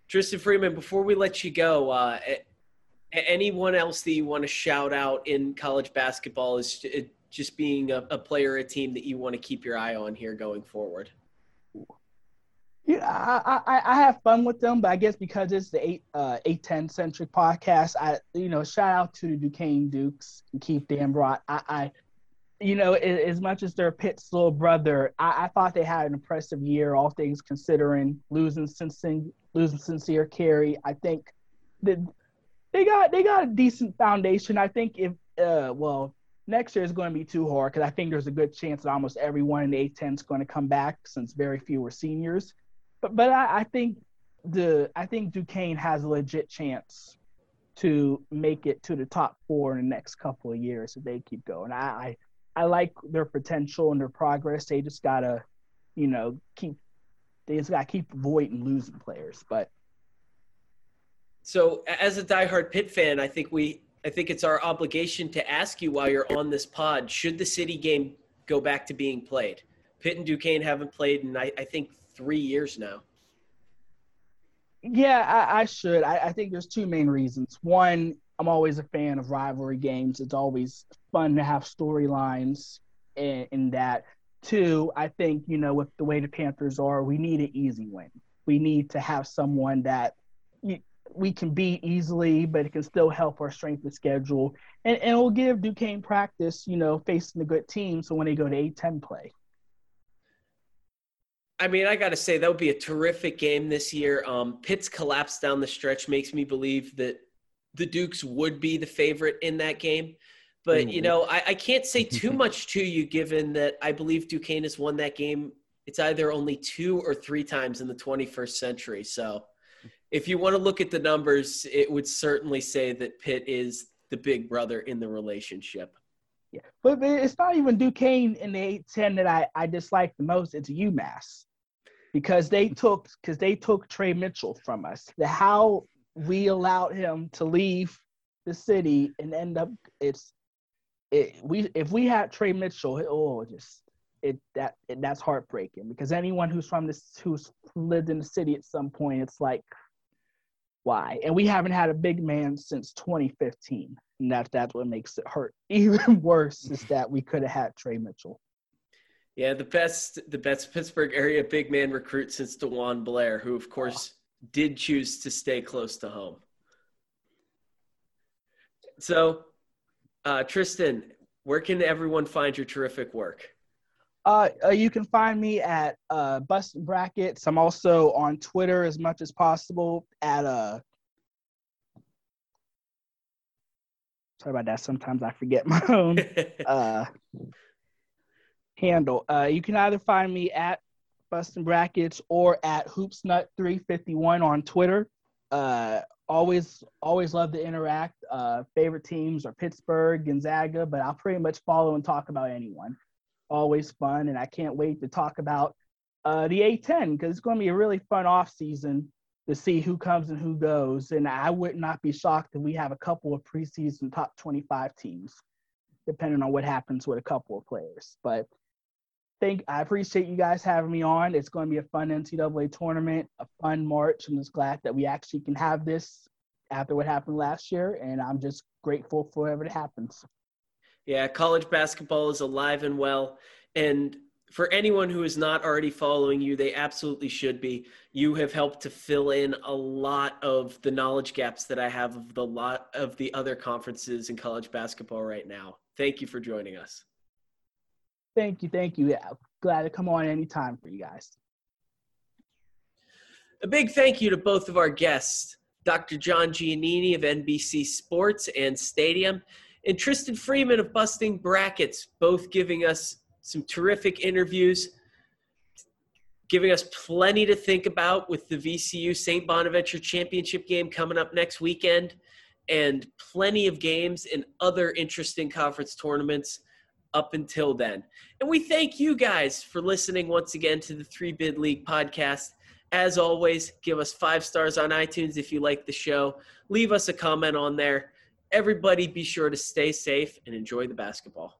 [SPEAKER 1] Tristan Freeman, before we let you go, uh, anyone else that you want to shout out in college basketball is just being a, a player, a team that you want to keep your eye on here going forward?
[SPEAKER 4] Yeah, I, I, I have fun with them, but I guess because it's the eight uh eight ten centric podcast, I you know shout out to the Duquesne Dukes and Keith Dambrot. I, I you know as much as they're Pitt's little brother, I, I thought they had an impressive year, all things considering losing sincere losing Sincere Carry. I think that they got they got a decent foundation. I think if uh well next year is going to be too hard because I think there's a good chance that almost everyone in the A10 is going to come back since very few were seniors. But but I, I think the I think Duquesne has a legit chance to make it to the top four in the next couple of years if they keep going. I, I, I like their potential and their progress. They just gotta, you know, keep they just gotta keep avoiding losing players. But
[SPEAKER 1] so as a diehard Pitt fan, I think we I think it's our obligation to ask you while you're on this pod, should the city game go back to being played? Pitt and Duquesne haven't played in I, I think three years now.
[SPEAKER 4] Yeah, I, I should. I, I, think there's two main reasons. One, I'm always a fan of rivalry games. It's always fun to have storylines in, in that. Two, I think, you know, with the way the Panthers are, we need an easy win. We need to have someone that we can beat easily, but it can still help our strength of schedule. And, and it'll give Duquesne practice, you know, facing a good team. So when they go to A10 play.
[SPEAKER 1] I mean, I got to say that would be a terrific game this year. Um, Pitt's collapse down the stretch makes me believe that the Dukes would be the favorite in that game. But mm-hmm. you know, I, I, can't say too much to you, given that I believe Duquesne has won that game. It's either only two or three times in the 21st century. So, if you want to look at the numbers, it would certainly say that Pitt is the big brother in the relationship.
[SPEAKER 4] Yeah, but it's not even Duquesne in the A10 that I, I dislike the most. It's UMass because they took because they took Tre Mitchell from us. The how we allowed him to leave the city and end up it's it we if we had Tre Mitchell, oh just it that it, that's heartbreaking because anyone who's from this who's lived in the city at some point, it's like why? And we haven't had a big man since 2015, and that that's what makes it hurt even worse is that we could have had Tre Mitchell.
[SPEAKER 1] Yeah, the best the best Pittsburgh area big man recruit since DeJuan Blair, who of course did choose to stay close to home. So, uh, Tristan, where can everyone find your terrific work?
[SPEAKER 4] Uh, uh, you can find me at uh, Busting Brackets. I'm also on Twitter as much as possible at uh. Sorry about that. Sometimes I forget my own uh, handle. Uh, you can either find me at Busting Brackets or at Hoopsnut351 on Twitter. Uh, always, always love to interact. Uh, favorite teams are Pittsburgh, Gonzaga, but I'll pretty much follow and talk about anyone. Always fun, and I can't wait to talk about uh, the A10 because it's going to be a really fun off season to see who comes and who goes. And I would not be shocked if we have a couple of preseason top 25 teams, depending on what happens with a couple of players. But Thank I appreciate you guys having me on. It's going to be a fun NCAA tournament, a fun March. I'm just glad that we actually can have this after what happened last year, and I'm just grateful for whatever happens.
[SPEAKER 1] Yeah, college basketball is alive and well, and for anyone who is not already following you, they absolutely should be. You have helped to fill in a lot of the knowledge gaps that I have of the lot of the other conferences in college basketball right now. Thank you for joining us.
[SPEAKER 4] Thank you, thank you. Yeah, glad to come on anytime for you guys.
[SPEAKER 1] A big thank you to both of our guests, Dr. John Giannini of NBC Sports and Stadium, and Tristan Freeman of Busting Brackets, both giving us some terrific interviews, giving us plenty to think about with the VCU St. Bonaventure Championship game coming up next weekend, and plenty of games and other interesting conference tournaments up until then. And we thank you guys for listening once again to the Three Bid League podcast. As always, give us five stars on iTunes if you like the show. Leave us a comment on there. Everybody, be sure to stay safe and enjoy the basketball.